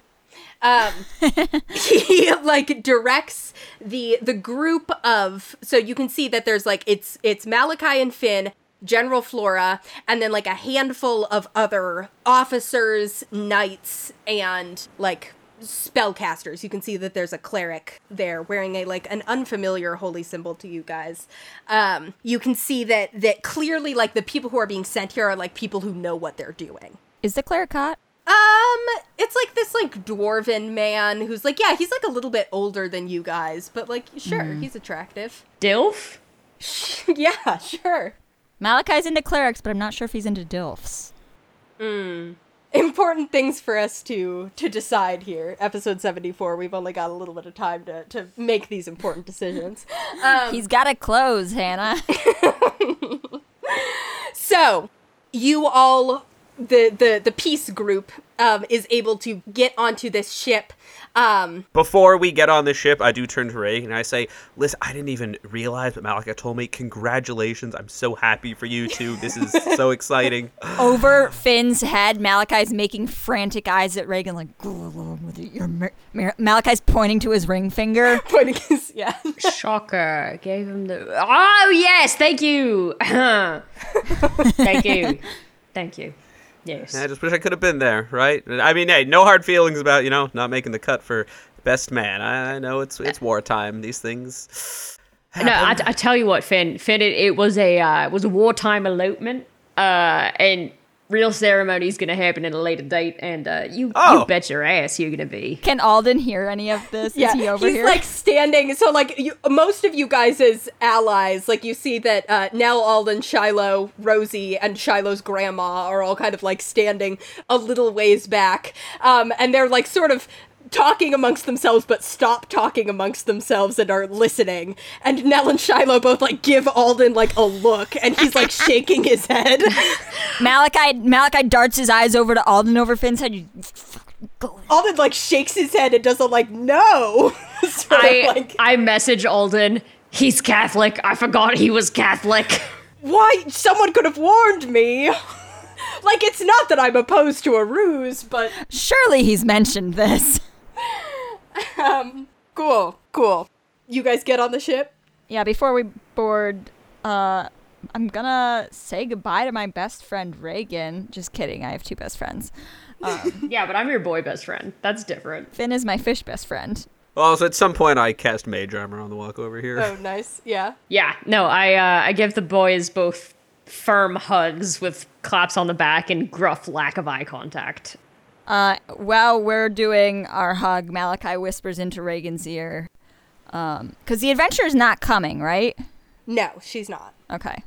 Um, he like directs the the group of so you can see that there's like it's it's Malachi and Fin, General Flora, and then like a handful of other officers, knights, and like spellcasters. You can see that there's a cleric there wearing a like an unfamiliar holy symbol to you guys. Um, you can see that that clearly like the people who are being sent here are like people who know what they're doing. Is the cleric hot? Um, it's like this like dwarven man who's like, yeah, he's like a little bit older than you guys, but like, sure, he's attractive. Dilf? yeah, sure. Malachi's into clerics, but I'm not sure if he's into dilfs. Important things for us to to decide here. Episode seventy four. We've only got a little bit of time to to make these important decisions. Um, He's got to close, Hannah. So, you all, the the the peace group, um, is able to get onto this ship. Um, Before we get on the ship, I do turn to Ray and I say, "Listen, I didn't even realize, but Malika told me. Congratulations! I'm so happy for you too. This is so exciting." Over Fin's head, Malachi's making frantic eyes at Regin, like, "Go along with it. Your Mar- Mar-" Malachi's pointing to his ring finger. pointing his yeah. Shocker. Gave him the. Oh, yes. Thank you. thank you. Thank you. Yes. I just wish I could have been there, right? I mean, hey, no hard feelings about you know not making the cut for best man. I, I know it's it's wartime. These things. No, I, I tell you what, Fin. Fin, it, it was a uh, it was a wartime elopement, uh, and real ceremony is gonna happen at a later date, and uh, you Oh. you bet your ass you're gonna be. Can Alden hear any of this? Yeah, Is he over he's here? like standing. So, like, you, most of you guys as allies, like, you see that uh, Nell, Alden, Shiloh, Rosie, and Shiloh's grandma are all kind of like standing a little ways back, um, and they're like sort of talking amongst themselves, but stop talking amongst themselves and are listening. And Nell and Shiloh both like give Alden like a look, and he's like shaking his head. Malachi Malachi darts his eyes over to Alden over Fin's head. You fucking go. Alden like shakes his head and does a like no. sort of I like I message Alden. He's Catholic. I forgot he was Catholic. why someone could have warned me. like it's not that I'm opposed to a ruse, but Surely he's mentioned this. um cool, cool. You guys get on the ship? Yeah, before we board, uh, I'm gonna say goodbye to my best friend Regin. Just kidding, I have two best friends. yeah, but I'm your boy best friend. That's different. Fin is my fish best friend. Well, so at some point I cast mage armor on the walk over here. Oh, nice. Yeah. Yeah, no, I uh, I give the boys both firm hugs with claps on the back and gruff lack of eye contact. Uh, while we're doing our hug, Malachi whispers into Regin's ear, um, because the is not coming, right? No, she's not. Okay.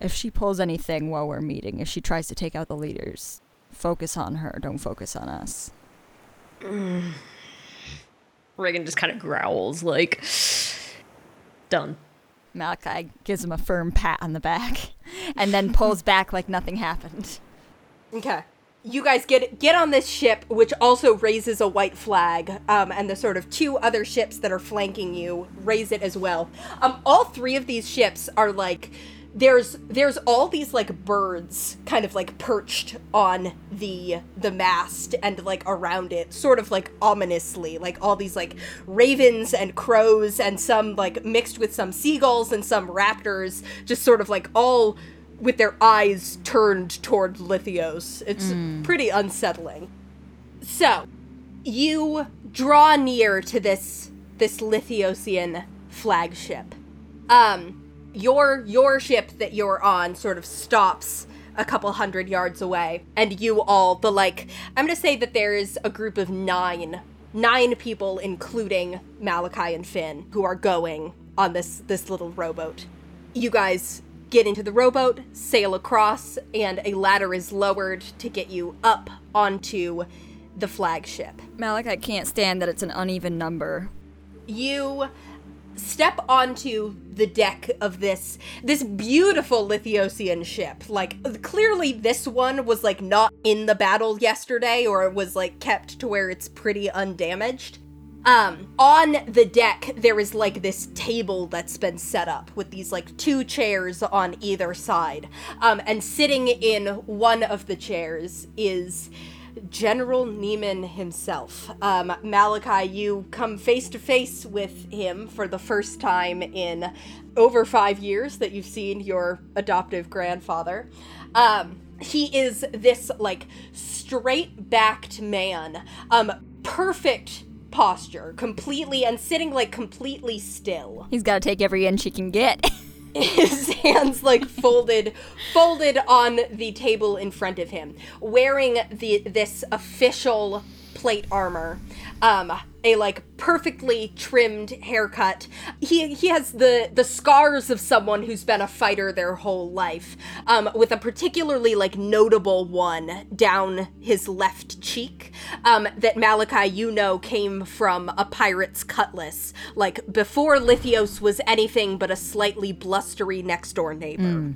If she pulls anything while we're meeting, if she tries to take out the leaders, focus on her. Don't focus on us. Regin just kind of growls like, "Done." Malachi gives him a firm pat on the back, and then pulls back like nothing happened. Okay. You guys get get on this ship, which also raises a white flag, um, and the sort of two other ships that are flanking you raise it as well. Um, all three of these ships are like there's there's all these like birds kind of like perched on the the mast and like around it sort of like ominously like all these like ravens and crows and some like mixed with some seagulls and some raptors just sort of like all with their eyes turned toward Lithios. It's pretty unsettling. So, you draw near to this this Lithiosian flagship. Um, your your ship that you're on sort of stops a couple hundred yards away, and you all the like. I'm gonna say that there is a group of nine nine people, including Malachi and Fin, who are going on this this little rowboat. You guys get into the rowboat, sail across, and a ladder is lowered to get you up onto the flagship. Malik, I can't stand that it's an uneven number. You step onto the deck of this this beautiful Lithiosian ship. Like clearly this one was like not in the battle yesterday or it was like kept to where it's pretty undamaged. Um, on the deck, there is like this table that's been set up with these like two chairs on either side. Um, and sitting in one of the chairs is General Neiman himself. Um, Malachi, you come face to face with him for the first time in over five years that you've seen your adoptive grandfather. Um, he is this like straight backed man, um, perfect posture, completely and sitting like completely still. He's got to take every inch he can get. his hands like folded folded on the table in front of him, wearing the this official plate armor. Um, a like perfectly trimmed haircut. He he has the the scars of someone who's been a fighter their whole life. Um, with a particularly like notable one down his left cheek. Um, that Malachi you know came from a pirate's cutlass. Like before Lithios was anything but a slightly blustery next door neighbor.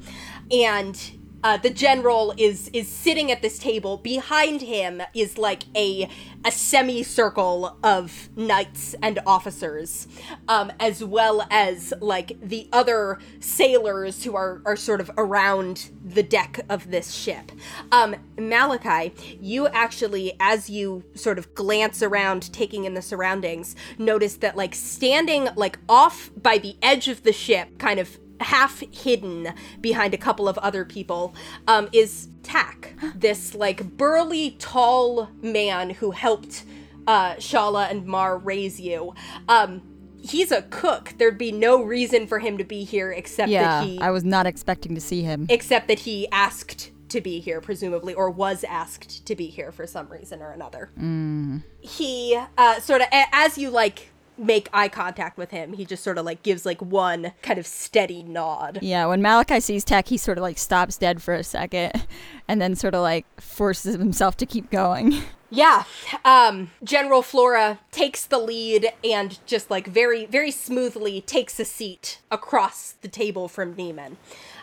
And uh, the general is is sitting at this table. Behind him is like a a semicircle of knights and officers, um, as well as like the other sailors who are are sort of around the deck of this ship. Um, Malachi, you actually, as you sort of glance around, taking in the surroundings, notice that like standing like off by the edge of the ship, kind of half hidden behind a couple of other people um, is Tak, this like burly, tall man who helped uh, Shala and Mar raise you. Um, he's a cook. There'd be no reason for him to be here except Yeah, that he I was not expecting to see him. except that he asked to be here, presumably, or was asked to be here for some reason or another. Mm. He uh, sort of, as you like make eye contact with him, he just sort of like gives like one kind of steady nod. Yeah, when Malachi sees Tech, he sort of like stops dead for a second and then sort of like forces himself to keep going. Yeah. Um, General Flora takes the lead and just like very, very smoothly takes a seat across the table from Neiman.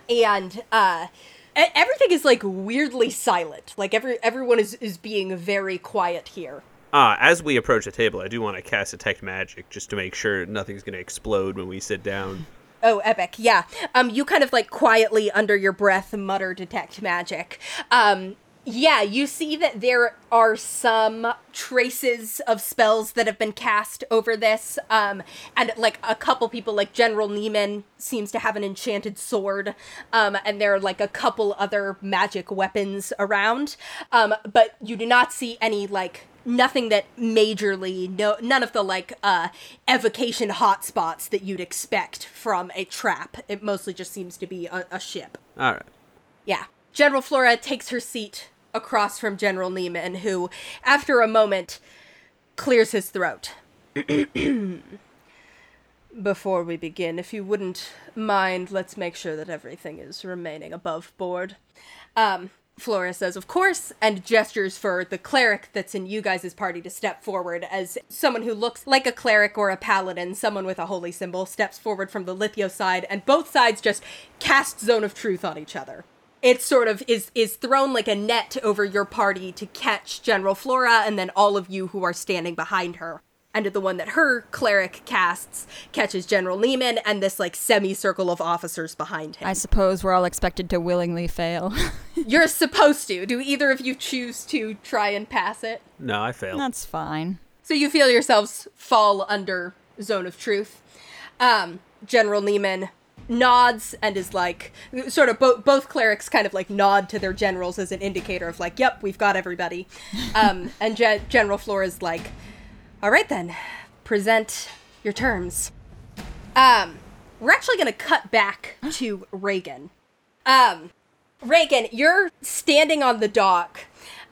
And uh, everything is like weirdly silent. Like every everyone is, is being very quiet here. Ah, as we approach the table, I do want to cast detect magic just to make sure nothing's going to explode when we sit down. Oh, epic. Yeah. Um, you kind of like quietly under your breath mutter detect magic. Um, yeah, you see that there are some traces of spells that have been cast over this. Um, and like a couple people, like General Neiman seems to have an enchanted sword. Um, and there are like a couple other magic weapons around. Um, but you do not see any like nothing that majorly no none of the like uh evocation hotspots that you'd expect from a trap. It mostly just seems to be a, a ship. All right. yeah. General flora takes her seat across from general neiman who after a moment clears his throat. Before we begin if you wouldn't mind let's make sure that everything is remaining above board. Um Flora says, of course, and gestures for the cleric that's in you guys' party to step forward as someone who looks like a cleric or a paladin, someone with a holy symbol, steps forward from the Lithio side, and both sides just cast Zone of Truth on each other. It sort of is is thrown like a net over your party to catch General Flora and then all of you who are standing behind her. And the one that her cleric casts catches General Neiman and this like semicircle of officers behind him. I suppose we're all expected to willingly fail. You're supposed to. Do either of you choose to try and pass it? No, I failed. That's fine. So you feel yourselves fall under zone of truth. Um, General Neiman nods and is like, sort of bo- both clerics kind of like nod to their generals as an indicator of like, yep, we've got everybody. Um, and Gen- General Flora's like, all right then, present your terms. Um, we're actually gonna cut back to Regin. Um, Regin, you're standing on the dock.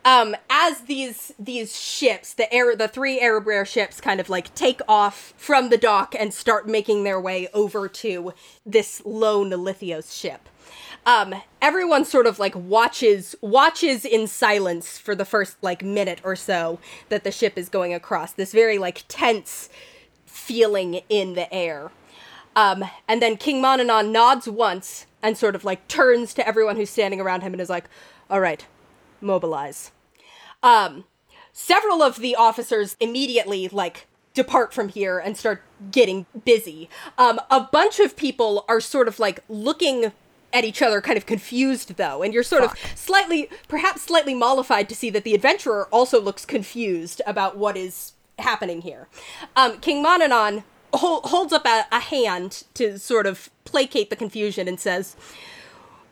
Um, as these these ships, the air, the three Erebrer ships, kind of like take off from the dock and start making their way over to this lone Lithios ship. Um, everyone sort of like watches watches in silence for the first like minute or so that the ship is going across. This very like tense feeling in the air. Um, and then King Monanon nods once and sort of like turns to everyone who's standing around him and is like, "All right, mobilize." Um, several of the officers immediately like depart from here and start getting busy. Um, a bunch of people are sort of like looking at each other, kind of confused though, and you're sort of slightly, perhaps slightly mollified to see that the adventurer also looks confused about what is happening here. Um, King Monanon hol- holds up a, a hand to sort of placate the confusion and says,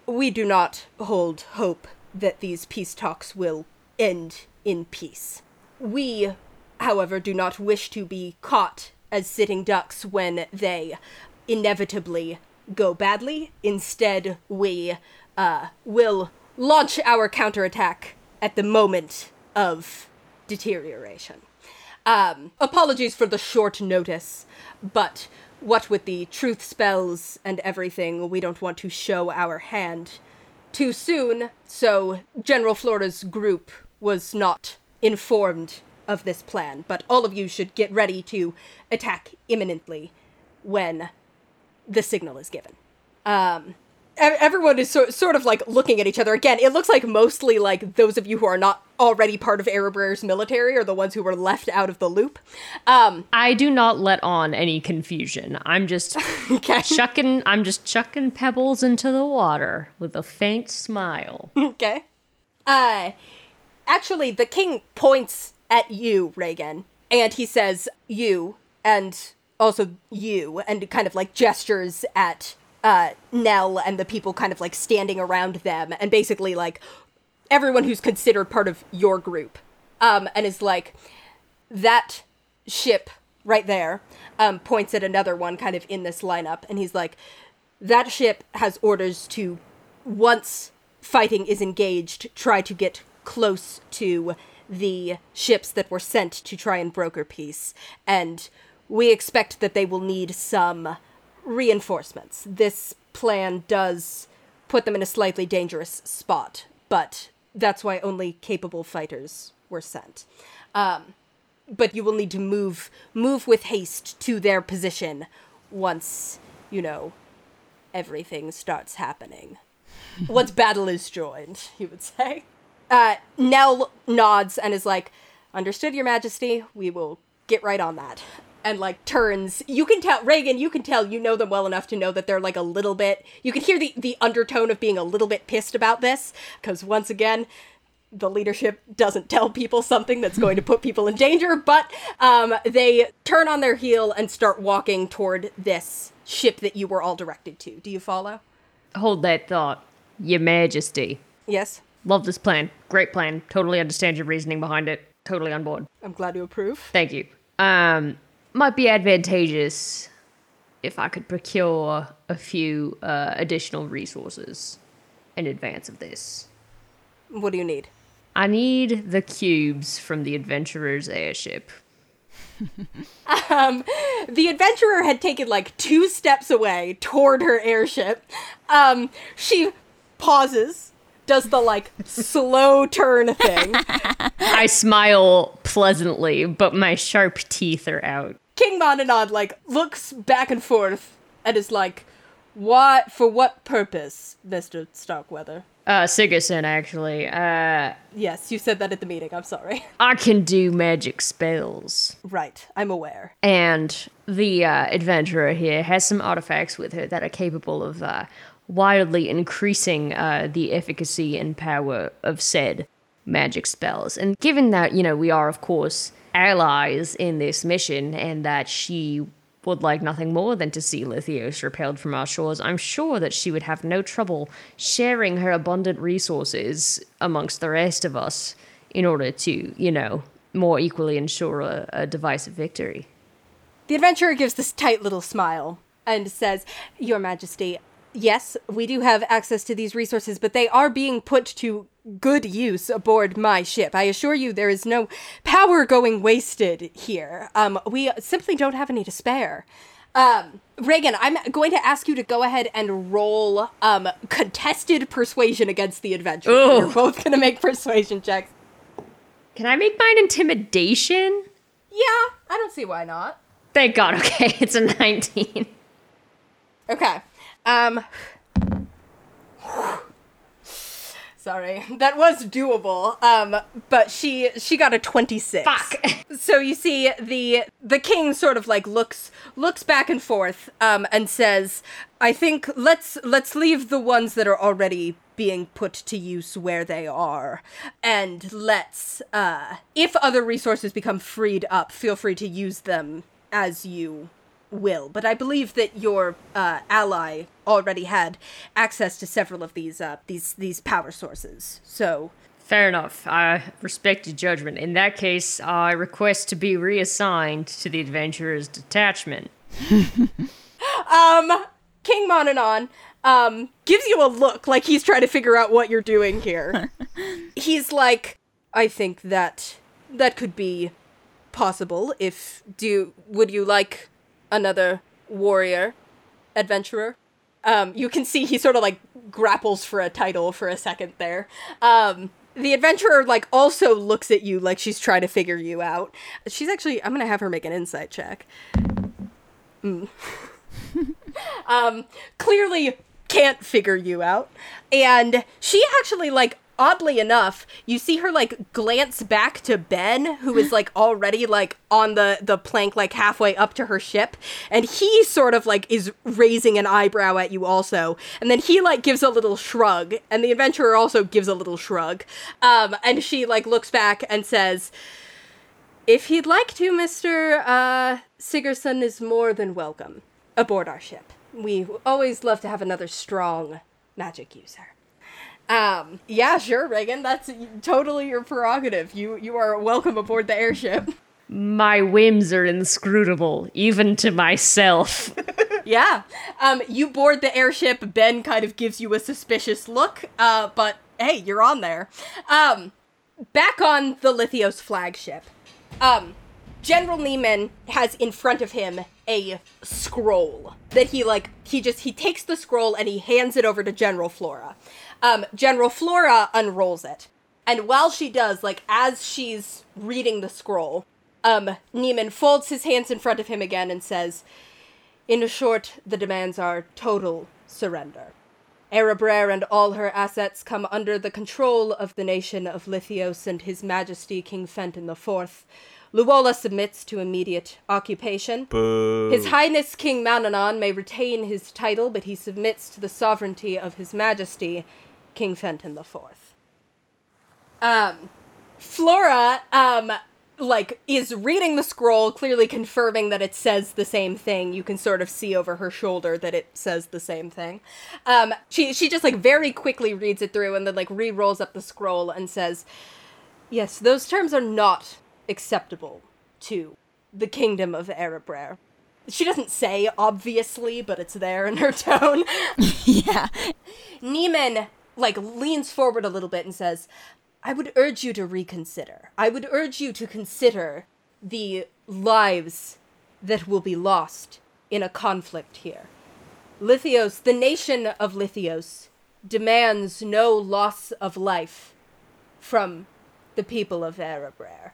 We do not hold hope that these peace talks will end in peace. We, however, do not wish to be caught as sitting ducks when they inevitably go badly. Instead, we uh, will launch our counterattack at the moment of deterioration. Um, apologies for the short notice, but what with the truth spells and everything, we don't want to show our hand too soon, so General Flora's group was not informed of this plan, but all of you should get ready to attack imminently when the signal is given. Um, everyone is so, sort of like looking at each other again. It looks like mostly like those of you who are not already part of Erebrer's military are the ones who were left out of the loop. Um, I do not let on any confusion. I'm just okay. chucking I'm just chucking pebbles into the water with a faint smile. okay. Uh, actually, the king points at you, Regin, and he says, "You," and also you, and kind of like gestures at uh, Nell and the people kind of like standing around them, and basically like everyone who's considered part of your group, um, and is like that ship right there. Um, points at another one kind of in this lineup, and he's like, that ship has orders to once fighting is engaged, try to get close to the ships that were sent to try and broker peace. And we expect that they will need some reinforcements. This plan does put them in a slightly dangerous spot, but that's why only capable fighters were sent. Um, but you will need to move move with haste to their position once you know everything starts happening. Once battle is joined, he would say. Uh, Nell nods and is like, "Understood, Your Majesty. We will get right on that." And like turns. You can tell Regin. You can tell you know them well enough to know that they're like a little bit. You can hear the the undertone of being a little bit pissed about this because once again, the leadership doesn't tell people something that's going to put people in danger, but um, they turn on their heel and start walking toward this ship that you were all directed to. Do you follow? Hold that thought, Your Majesty. Yes. Love this plan. Great plan. Totally understand your reasoning behind it. Totally on board. I'm glad you approve. Thank you. Um, might be advantageous if I could procure a few uh, additional resources in advance of this. What do you need? I need the cubes from the adventurer's airship. The adventurer had taken like two steps away toward her airship. Um, she pauses, does the like slow turn thing. I smile pleasantly, but my sharp teeth are out. King Monanon like looks back and forth and is like, "What? For what purpose, Mister Starkweather?" Uh, Sigerson, actually. Uh, Yes, you said that at the meeting. I'm sorry. I can do magic spells. right, I'm aware. And the uh, adventurer here has some artifacts with her that are capable of uh, wildly increasing uh, the efficacy and power of said magic spells. And given that, you know, we are, of course, allies in this mission and that she would like nothing more than to see Lithios repelled from our shores, I'm sure that she would have no trouble sharing her abundant resources amongst the rest of us in order to, you know, more equally ensure a, a divisive victory. The adventurer gives this tight little smile and says, Your Majesty, yes, we do have access to these resources, but they are being put to good use aboard my ship. I assure you there is no power going wasted here. Um, we simply don't have any to spare. Um, Regin, I'm going to ask you to go ahead and roll um, contested persuasion against the adventurer. Ooh. You're both going to make persuasion checks. Can I make mine intimidation? Yeah, I don't see why not. Thank God. Okay, it's a 19. Okay. Um Sorry. That was doable. Um but she she got a 26. Fuck. So you see the the king sort of like looks looks back and forth um and says, "I think let's let's leave the ones that are already being put to use where they are and let's uh if other resources become freed up, feel free to use them as you will, but I believe that your uh, ally already had access to several of these uh, these these power sources. So Fair enough. I respect your judgment. In that case, I request to be reassigned to the adventurer's detachment. Um, King Monanon um, gives you a look like he's trying to figure out what you're doing here. he's like, I think that that could be possible. If do would you like another warrior adventurer? Um, you can see he sort of like grapples for a title for a second there. Um, the adventurer like also looks at you like she's trying to figure you out. She's actually I'm gonna have her make an insight check. Mm. um, clearly can't figure you out, and she actually like oddly enough, you see her like glance back to Ben, who is like already like on the the plank, like halfway up to her ship, and he sort of like is raising an eyebrow at you also, and then he like gives a little shrug, and the adventurer also gives a little shrug, um, and she like looks back and says. If he'd like to, Mr. Uh, Sigerson is more than welcome aboard our ship. We always love to have another strong magic user. Um, yeah, sure, Regin. That's totally your prerogative. You you are welcome aboard the airship. My whims are inscrutable, even to myself. yeah. Um, you board the airship. Ben kind of gives you a suspicious look. Uh, but hey, you're on there. Um, back on the Lithios flagship. Um, General Neiman has in front of him a scroll that he like he just he takes the scroll and he hands it over to General Flora. Um, General Flora unrolls it, and while she does, like as she's reading the scroll, um, Neiman folds his hands in front of him again and says, "In a short, the demands are total surrender." Erebrer and all her assets come under the control of the nation of Lithios and His Majesty King Fenton IV. Luola submits to immediate occupation. Boo. His Highness King Monanon may retain his title, but he submits to the sovereignty of His Majesty King Fenton IV. Um, Flora, um, like is reading the scroll clearly confirming that it says the same thing you can sort of see over her shoulder that it says the same thing um she she just like very quickly reads it through and then like re-rolls up the scroll and says yes those terms are not acceptable to the kingdom of Erebrer. She doesn't say obviously, but it's there in her tone. yeah. Neiman like leans forward a little bit and says, I would urge you to reconsider. I would urge you to consider the lives that will be lost in a conflict here. Lithios, the nation of Lithios, demands no loss of life from the people of Erebrer.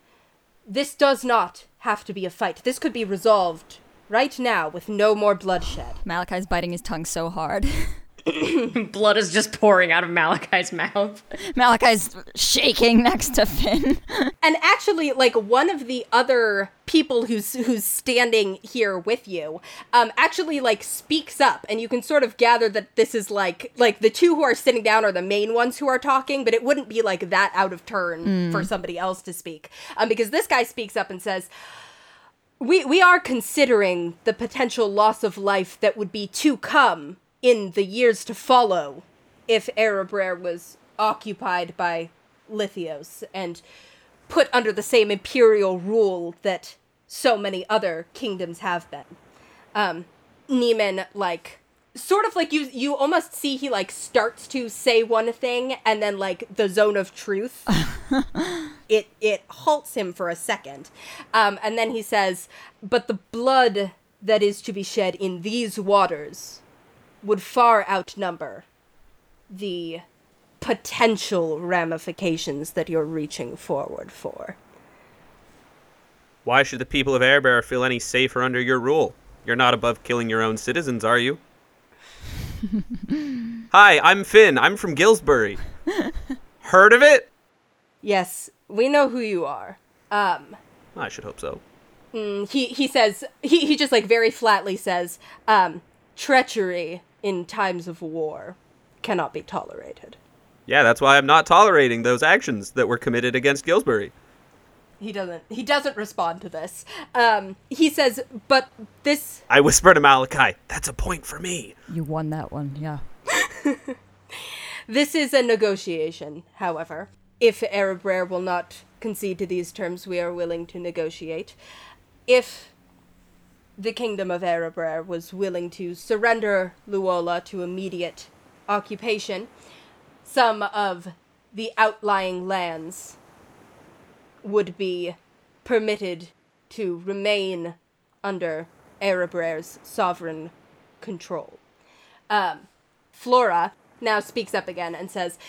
This does not have to be a fight. This could be resolved right now with no more bloodshed. Malachi's biting his tongue so hard. Blood is just pouring out of Malachi's mouth. Malachi's shaking next to Fin. And actually, like one of the other people who's who's standing here with you, um, actually like speaks up, and you can sort of gather that this is like like the two who are sitting down are the main ones who are talking, but it wouldn't be like that out of turn for somebody else to speak, um, because this guy speaks up and says. We, we are considering the potential loss of life that would be to come in the years to follow if Erebrer was occupied by Lithios and put under the same imperial rule that so many other kingdoms have been. Um, Neiman, like, sort of like you, you almost see he like starts to say one thing, and then like the zone of truth, it it halts him for a second, um, and then he says, "But the blood that is to be shed in these waters would far outnumber the potential ramifications that you're reaching forward for." Why should the people of Erebrer feel any safer under your rule? You're not above killing your own citizens, are you? Hi, I'm Fin. I'm from Gillsbury. Heard of it? Yes, we know who you are. Um, I should hope so. he he says he he just like very flatly says, um, treachery in times of war cannot be tolerated. Yeah, that's why I'm not tolerating those actions that were committed against Gillsbury. He doesn't he doesn't respond to this. Um, he says, but this I whisper to Malachi, that's a point for me. You won that one, yeah. This is a negotiation, however. If Erebrer will not concede to these terms, we are willing to negotiate. If the kingdom of Erebrer was willing to surrender Luola to immediate occupation, some of the outlying lands would be permitted to remain under Erebrer's sovereign control. Um, Flora now speaks up again and says,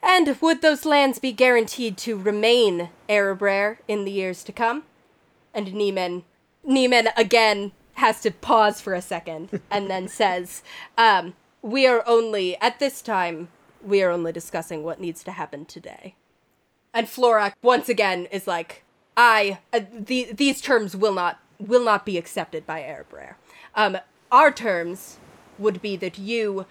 And would those lands be guaranteed to remain Erebrer in the years to come? And Neiman, Neiman again has to pause for a second and then says, um, We are only, at this time, we are only discussing what needs to happen today. And Flora once again is like, I uh, the, these terms will not will not be accepted by Erebrer. Um, our terms would be that you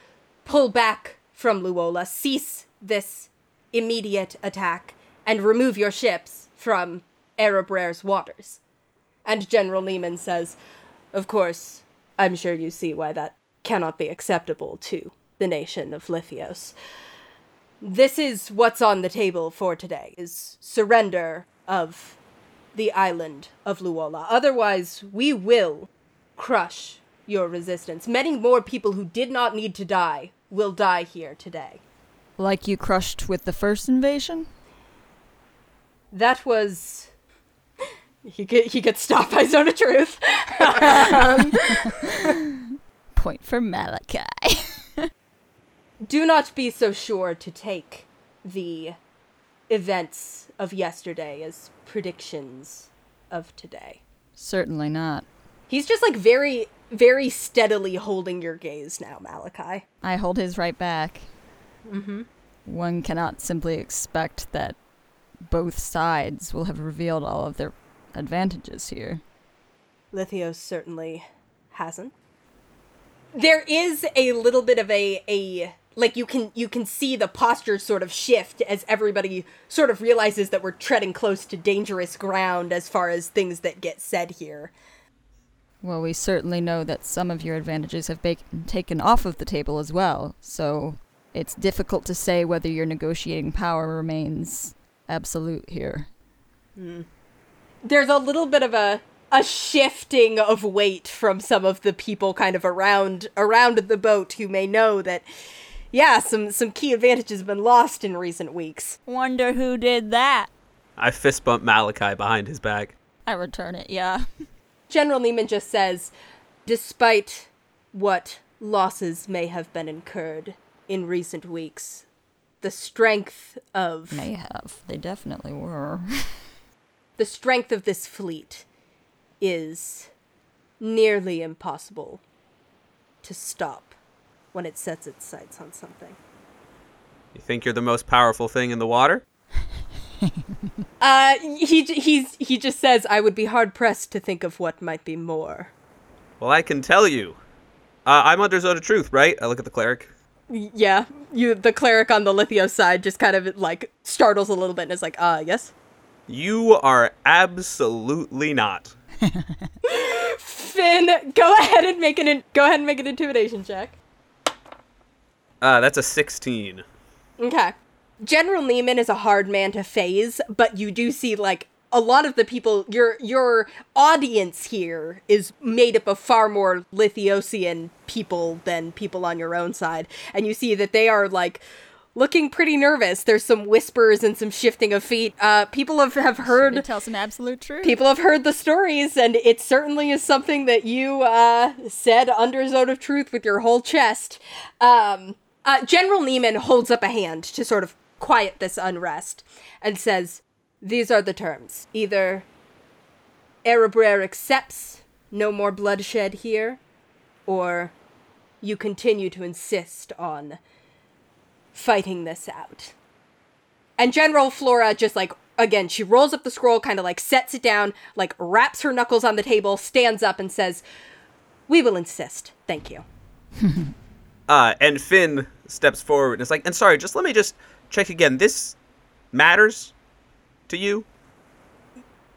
pull back from Luola, cease this immediate attack, and remove your ships from Erebrer's waters. And General Neiman says, Of course, I'm sure you see why that cannot be acceptable to the nation of Lithios. This is what's on the table for today, is surrender of the island of Luola. Otherwise, we will crush your resistance. Many more people who did not need to die will die here today. Like you crushed with the first invasion? That was. He get he gets stopped by Zone of Truth. Point for Malachi. Do not be so sure to take the events of yesterday as predictions of today. Certainly not. He's just like very, very steadily holding your gaze now, Malachi. I hold his right back. Mm-hmm. One cannot simply expect that both sides will have revealed all of their advantages here. Lithios certainly hasn't. There is a little bit of a a like you can you can see the posture sort of shift as everybody sort of realizes that we're treading close to dangerous ground as far as things that get said here. Well, we certainly know that some of your advantages have been taken off of the table as well, so it's difficult to say whether your negotiating power remains absolute here. Hmm. There's a little bit of a a shifting of weight from some of the people kind of around around the boat who may know that yeah, some some key advantages have been lost in recent weeks. Wonder who did that? I fist bump Malachi behind his back. I return it, yeah. General Neiman just says, despite what losses may have been incurred in recent weeks, the strength of May have. They definitely were. the strength of this fleet is nearly impossible to stop when it sets its sights on something. You think you're the most powerful thing in the water? Uh, he he's he just says I would be hard pressed to think of what might be more. Well, I can tell you. Uh, I'm under Zone of Truth, right? I look at the cleric. Yeah, you the cleric on the Lithio side just kind of like startles a little bit and is like, uh, yes. You are absolutely not. Fin, go ahead and make an in- go ahead and make an intimidation check. Uh, that's a 16. Okay. General Neiman is a hard man to faze, but you do see like a lot of the people your your audience here is made up of far more Lithiosian people than people on your own side. And you see that they are like looking pretty nervous. There's some whispers and some shifting of feet. Uh people have, have heard tell some absolute truth. people have heard the stories and it certainly is something that you uh, said under zone of truth with your whole chest um, uh, general neiman holds up a hand to sort of quiet this unrest and says these are the terms either erebrer accepts no more bloodshed here or you continue to insist on fighting this out and General Flora just like again, she rolls up the scroll, kind of like sets it down, like raps her knuckles on the table, stands up and says, "We will insist. Thank you." Uh, and Fin steps forward and is like, and sorry, just let me just check again. This matters to you?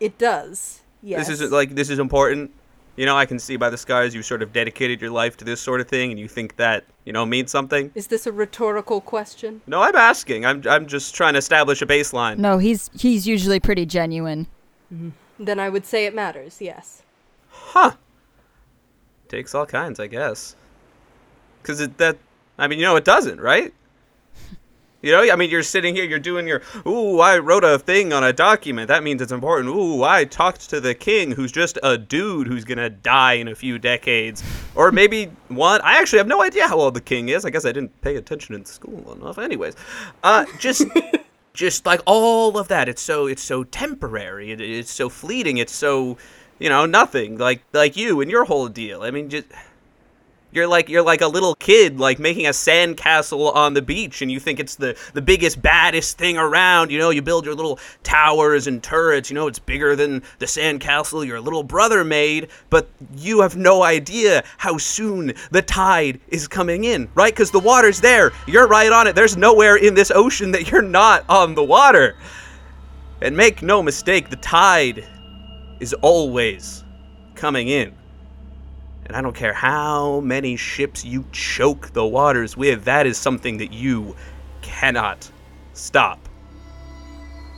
It does. Yes. This is like this is important. You know, I can see by the skies you sort of dedicated your life to this sort of thing, and you think that you know means something. Is this a rhetorical question? No, I'm asking. I'm I'm just trying to establish a baseline. No, he's he's usually pretty genuine. Mm-hmm. Then I would say it matters. Yes. Huh. takes all kinds, I guess. Because it that I mean, you know, it doesn't, right? You know, I mean, you're sitting here, you're doing your, ooh, I wrote a thing on a document. That means it's important. Ooh, I talked to the king, who's just a dude who's gonna die in a few decades, or maybe one. I actually have no idea how old the king is. I guess I didn't pay attention in school enough. Anyways, uh, just. just like all of that it's so it's so temporary it, it's so fleeting it's so you know nothing like like you and your whole deal i mean just you're like you're like a little kid like making a sandcastle on the beach and you think it's the the biggest baddest thing around you know? You build your little towers and turrets you know? It's bigger than the sandcastle your little brother made but you have no idea how soon the tide is coming in right? Cuz the water's there. You're right on it. There's nowhere in this ocean that you're not on the water. And make no mistake the tide is always coming in and I don't care how many ships you choke the waters with, that is something that you cannot stop.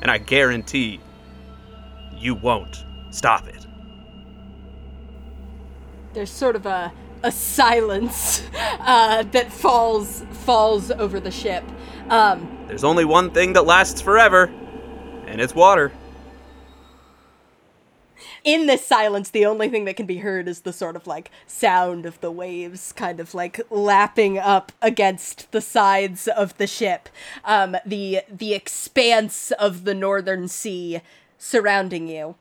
And I guarantee you won't stop it. There's sort of a a silence uh, that falls falls over the ship. Um, There's only one thing that lasts forever, and it's water. In this silence, the only thing that can be heard is the sort of like sound of the waves kind of like lapping up against the sides of the ship. Um, the the expanse of the northern sea surrounding you.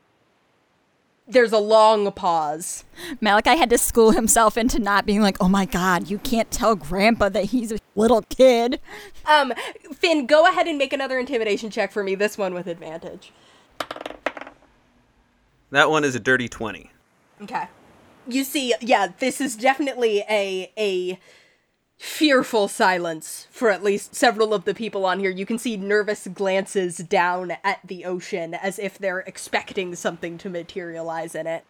There's a long pause. Malachi had to school himself into not being like, oh my god, you can't tell Grandpa that he's a little kid. Um, Fin, go ahead and make another intimidation check for me. This one with advantage. That one is a dirty 20. Okay. You see, yeah, this is definitely a a fearful silence for at least several of the people on here. You can see nervous glances down at the ocean as if they're expecting something to materialize in it.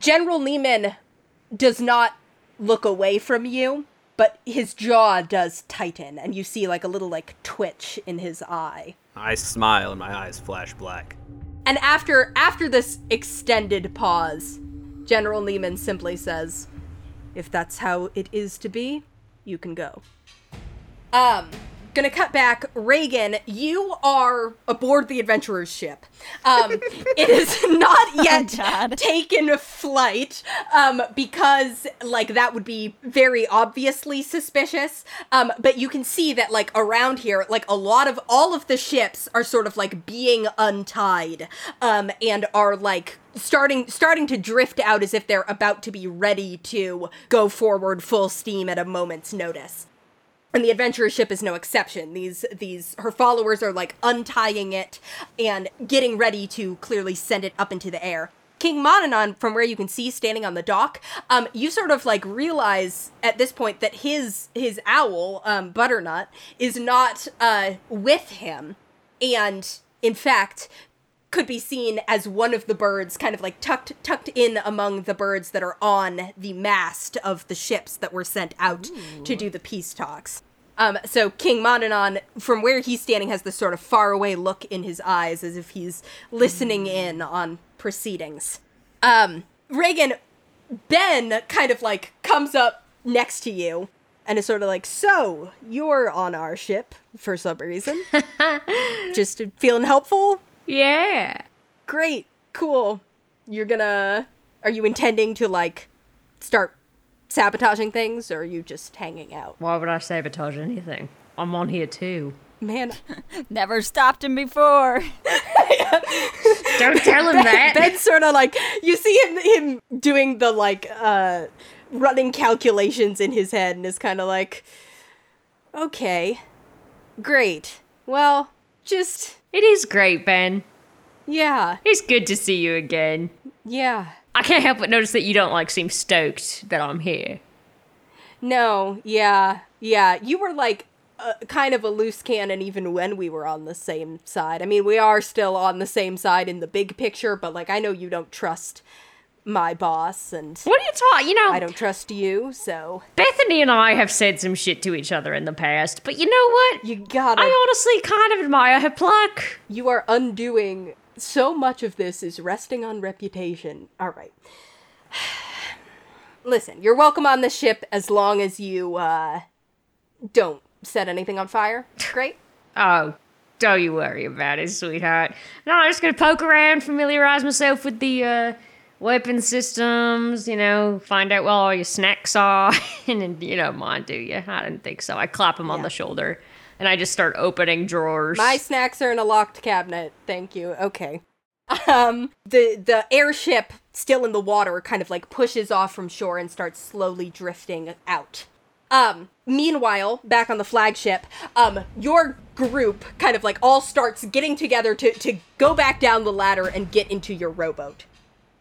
General Neiman does not look away from you, but his jaw does tighten and you see like a little like twitch in his eye. I smile and my eyes flash black. And after after this extended pause, General Neiman simply says, "If that's how it is to be, you can go." Um, gonna cut back. Regin, you are aboard the adventurer's ship. Um, it is not yet God. taken flight um, because like that would be very obviously suspicious. Um, but you can see that like around here, like a lot of all of the ships are sort of like being untied um, and are like starting starting to drift out as if they're about to be ready to go forward full steam at a moment's notice and the adventurer ship is no exception. These these her followers are like untying it and getting ready to clearly send it up into the air. King monanon from where you can see standing on the dock um you sort of like realize at this point that his his owl um butternut is not uh with him. And in fact could be seen as one of the birds kind of like tucked tucked in among the birds that are on the mast of the ships that were sent out to do the peace talks. Um, so King Monanon, from where he's standing, has this sort of faraway look in his eyes as if he's listening in on proceedings. Um, Regin, Ben kind of like comes up next to you and is sort of like, "So you're on our ship for some reason? Just feeling helpful? Yeah. Great, cool. You're gonna. Are you intending to like start sabotaging things, or are you just hanging out? Why would I sabotage anything? I'm on here too. Man, Never stopped him before. Don't tell him that. Ben's sort of like you see him him doing the like uh running calculations in his head, and is kind of like, okay, great. Well, just It is great, Ben. yeah, It's good to see you again. yeah. I can't help but notice that you don't like seem stoked that I'm here. No, yeah, yeah. You were like uh, kind of a loose cannon even when we were on the same side. I mean, we are still on the same side in the big picture, but like I know you don't trust my boss and What are you talking? You know, I don't trust you, so Bethany and I have said some shit to each other in the past, but you know what? you gotta I honestly kind of admire her pluck. you are undoing so much of this is resting on reputation. All right. listen, you're welcome on the ship as long as you uh don't set anything on fire. Great. Oh, don't you worry about it, sweetheart. No, I'm just gonna poke around, familiarize myself with the uh, weapon systems, you know, find out where all your snacks are. and then you don't mind, do you? I didn't think so. I clap him on the shoulder and I just start opening drawers. My snacks are in a locked cabinet. Thank you. Okay. Um the the airship still in the water kind of like pushes off from shore and starts slowly drifting out. Um meanwhile, back on the flagship, um your group kind of like all starts getting together to to go back down the ladder and get into your rowboat.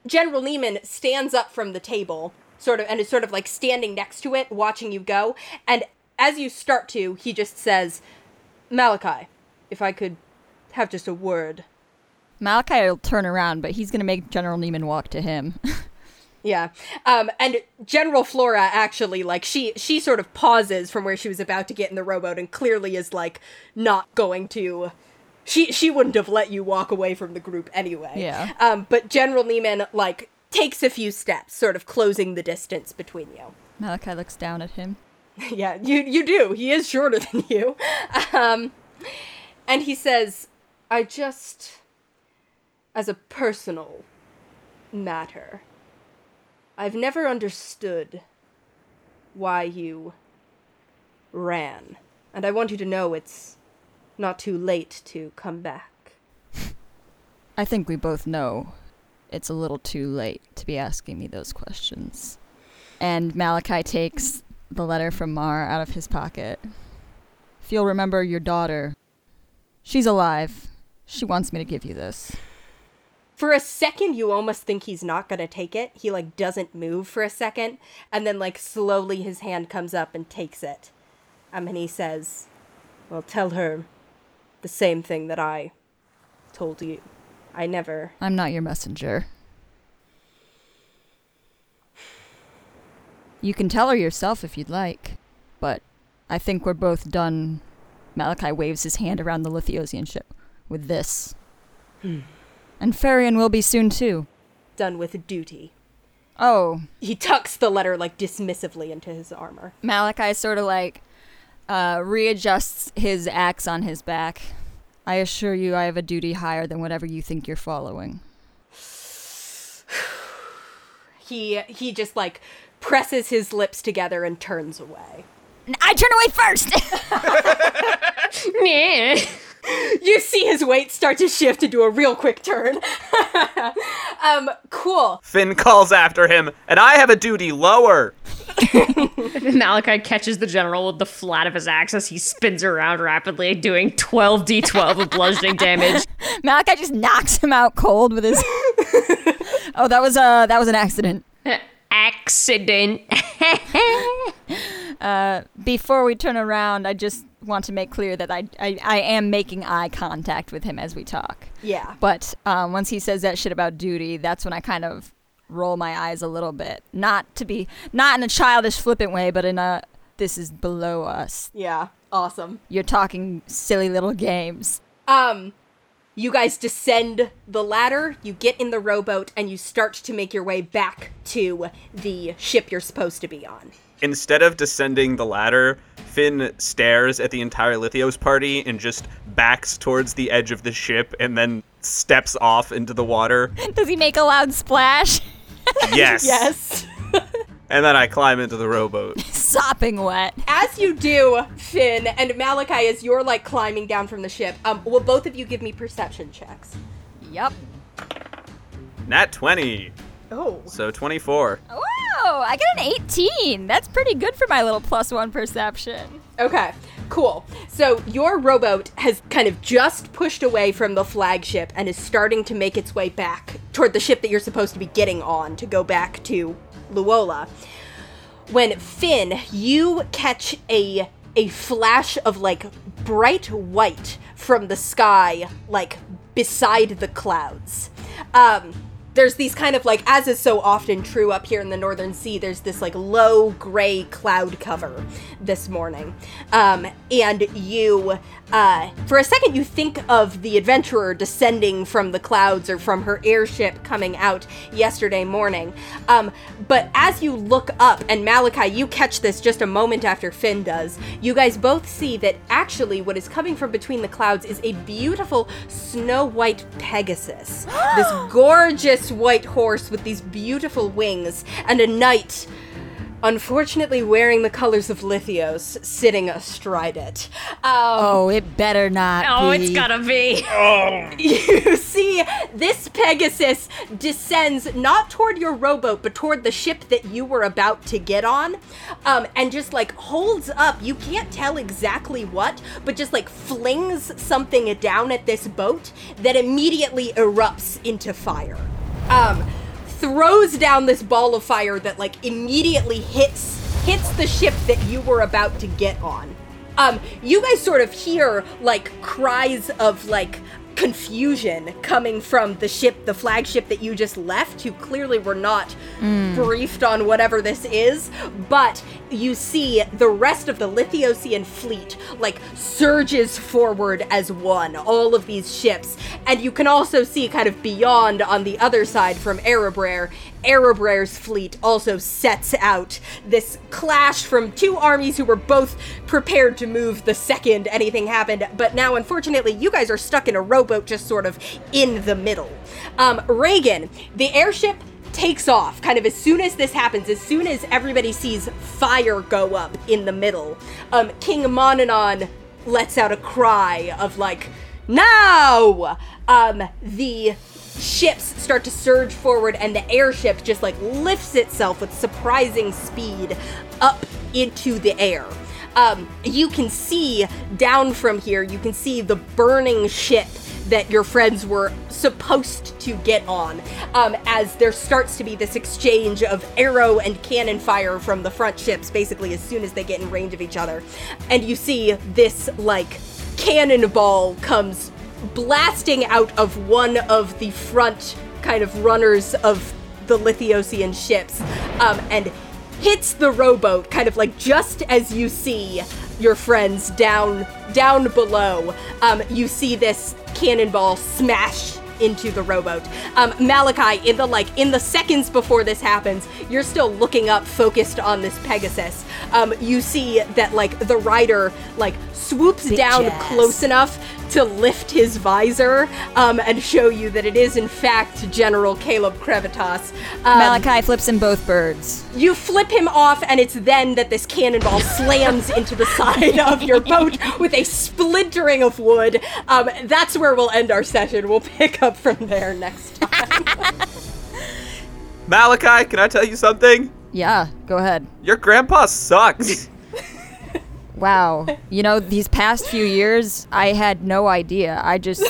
General Neiman stands up from the table, sort of, and is sort of like standing next to it, watching you go. And as you start to, he just says, Malachi, if I could have just a word. Malachi will turn around, but he's gonna make General Neiman walk to him. Yeah. Um, and General Flora actually, like, she, she sort of pauses from where she was about to get in the rowboat and clearly is, like, not going to. She, she wouldn't have let you walk away from the group anyway. Yeah. Um, but General Neiman, like, takes a few steps, sort of closing the distance between you. Malachi looks down at him. yeah, you you do. He is shorter than you. Um, and he says, "I just, as a personal matter, I've never understood why you ran, and I want you to know it's not too late to come back." I think we both know it's a little too late to be asking me those questions. And Malachi takes the letter from Mar out of his pocket. If you'll remember your daughter, she's alive. She wants me to give you this. For a second, you almost think he's not gonna take it. He like doesn't move for a second, and then like slowly his hand comes up and takes it. Um, and he says, "Well, tell her the same thing that I told you. I never." I'm not your messenger. You can tell her yourself if you'd like, but I think we're both done. Malachi waves his hand around the Lithiosian ship with this. Hmm. And Farian will be soon too. Done with duty. Oh, He tucks the letter like dismissively into his armor. Malachi sort of like uh, readjusts his axe on his back. I assure you, I have a duty higher than whatever you think you're following. He he just like presses his lips together and turns away. I turn away first! yeah. You see his weight start to shift into a real quick turn. um, cool. Fin calls after him, and I have a duty lower. Malachi catches the general with the flat of his axe as he spins around rapidly, doing 12d12 of bludgeoning damage. Malachi just knocks him out cold with his. oh, that was uh that was an accident. Accident. Before we turn around, I just want to make clear that I I, I am making eye contact with him as we talk. Yeah. But um, once he says that shit about duty, that's when I kind of roll my eyes a little bit. Not to be not in a childish, flippant way, but in a this is below us. Yeah. Awesome. You're talking silly little games. Um, you guys descend the ladder, you get in the rowboat, and you start to make your way back to the ship you're supposed to be on. Instead of descending the ladder, Fin stares at the entire Lithios party and just backs towards the edge of the ship and then steps off into the water. Does he make a loud splash? Yes. Yes. And then I climb into the rowboat. Sopping wet. As you do, Fin and Malachi, as you're like climbing down from the ship, um, will both of you give me perception checks? Yep. Nat 20. Oh. So 24. Oh, I get an 18. That's pretty good for my little plus one perception. Okay, cool. So your rowboat has kind of just pushed away from the flagship and is starting to make its way back toward the ship that you're supposed to be getting on to go back to Luola. When Fin, you catch a a flash of like bright white from the sky, like beside the clouds. Um, there's these kind of like as is so often true up here in the northern sea there's this like low gray cloud cover this morning. Um, and you uh, for a second you think of the adventurer descending from the clouds or from her airship coming out yesterday morning. Um, but as you look up and malachi you catch this just a moment after fin does you guys both see that actually what is coming from between the clouds is a beautiful snow white pegasus. This gorgeous white horse with these beautiful wings and a knight unfortunately wearing the colors of lithios sitting astride it um, Oh, it better not. Oh, be. it's gotta be. Oh. you see this Pegasus descends not toward your rowboat, but toward the ship that you were about to get on, um, and just like holds up. You can't tell exactly what, but just like flings something down at this boat that immediately erupts into fire. Um, throws down this ball of fire that like immediately hits hits the ship that you were about to get on. Um you guys sort of hear like cries of like confusion coming from the ship the flagship that you just left who clearly were not mm. briefed on whatever this is but you see the rest of the lithiosian fleet like surges forward as one all of these ships. And you can also see kind of beyond on the other side from erebrer Erebrer's fleet also sets out this clash from two armies who were both prepared to move the second anything happened, but now unfortunately you guys are stuck in a rowboat just sort of in the middle. Um, Regin, the airship takes off kind of as soon as this happens, as soon as everybody sees fire go up in the middle. Um, King Monanon lets out a cry of like, now! Um, the ships start to surge forward and the airship just like lifts itself with surprising speed up into the air. Um, you can see down from here, you can see the burning ship that your friends were supposed to get on um, as there starts to be this exchange of arrow and cannon fire from the front ships basically as soon as they get in range of each other and you see this like cannonball comes blasting out of one of the front kind of runners of the Lithiosian ships um, and hits the rowboat kind of like just as you see your friends down down below. Um, you see this cannonball smash into the rowboat um, malachi in the like in the seconds before this happens you're still looking up focused on this pegasus um, you see that like the rider like swoops down close enough to lift his visor um, and show you that it is in fact General Caleb Crevitas. Um, Malachi flips in both birds. you flip him off, and it's then that this cannonball slams into the side of your boat with a splintering of wood. Um, that's where we'll end our session. We'll pick up from there next time. Malachi, can I tell you something? Yeah, go ahead. Your grandpa sucks. Wow. You know, these past few years, I had no idea. I just.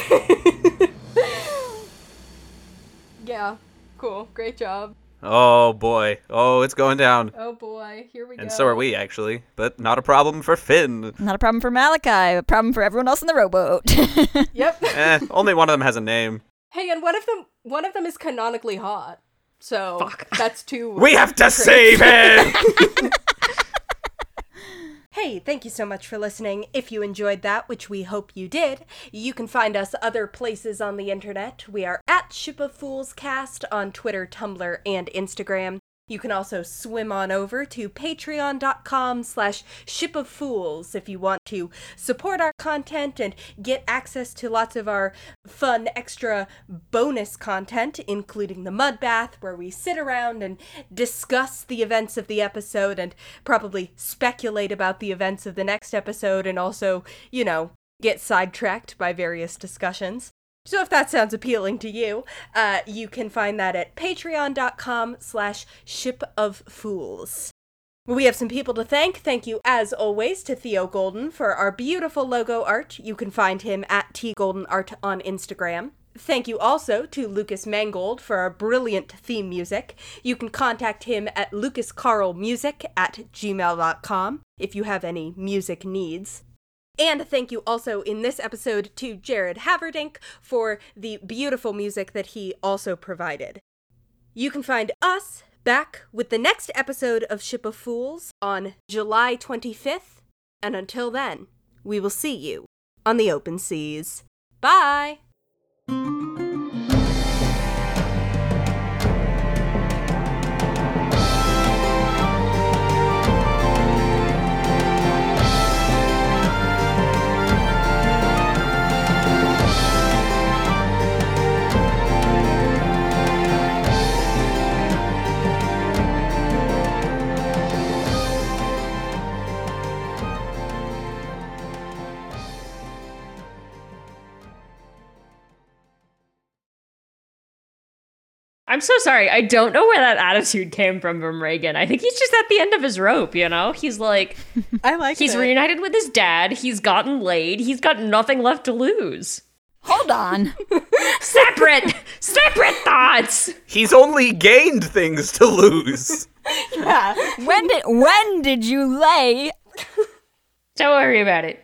yeah, cool. Great job. oh boy. Oh, it's going down. Oh boy, here we go. And so are we, actually. But not a problem for Fin. Not a problem for Malachi, a problem for everyone else in the rowboat. Yep. eh, only one of them has a name. Hey, and one of them, one of them is canonically hot. So that's two. We have to save him! Hey, thank you so much for listening. If you enjoyed that, which we hope you did, you can find us other places on the internet. We are at Ship of Fools Cast on Twitter, Tumblr, and Instagram. You can also swim on over to patreon.com slash ship of fools if you want to support our content and get access to lots of our fun extra bonus content, including the mud bath, where we sit around and discuss the events of the episode and probably speculate about the events of the next episode and also, you know, get sidetracked by various discussions. So if that sounds appealing to you, uh, you can find that at patreon.com slash ship of fools. We have some people to thank. Thank you, as always, to Theo Golden for our beautiful logo art. You can find him at tgoldenart on Instagram. Thank you also to Lucas Mangold for our brilliant theme music. You can contact him at lucascarlmusic at gmail.com if you have any music needs. And thank you also in this episode to Jared Haverdink for the beautiful music that he also provided. You can find us back with the next episode of Ship of Fools on July 25th. And until then, we will see you on the open seas. Bye! I'm so sorry. I don't know where that attitude came from from Regin. I think he's just at the end of his rope, you know? He's like, I like he's reunited with his dad. He's gotten laid. He's got nothing left to lose. Hold on. Separate, separate thoughts. He's only gained things to lose. yeah. when did when did you lay Don't worry about it.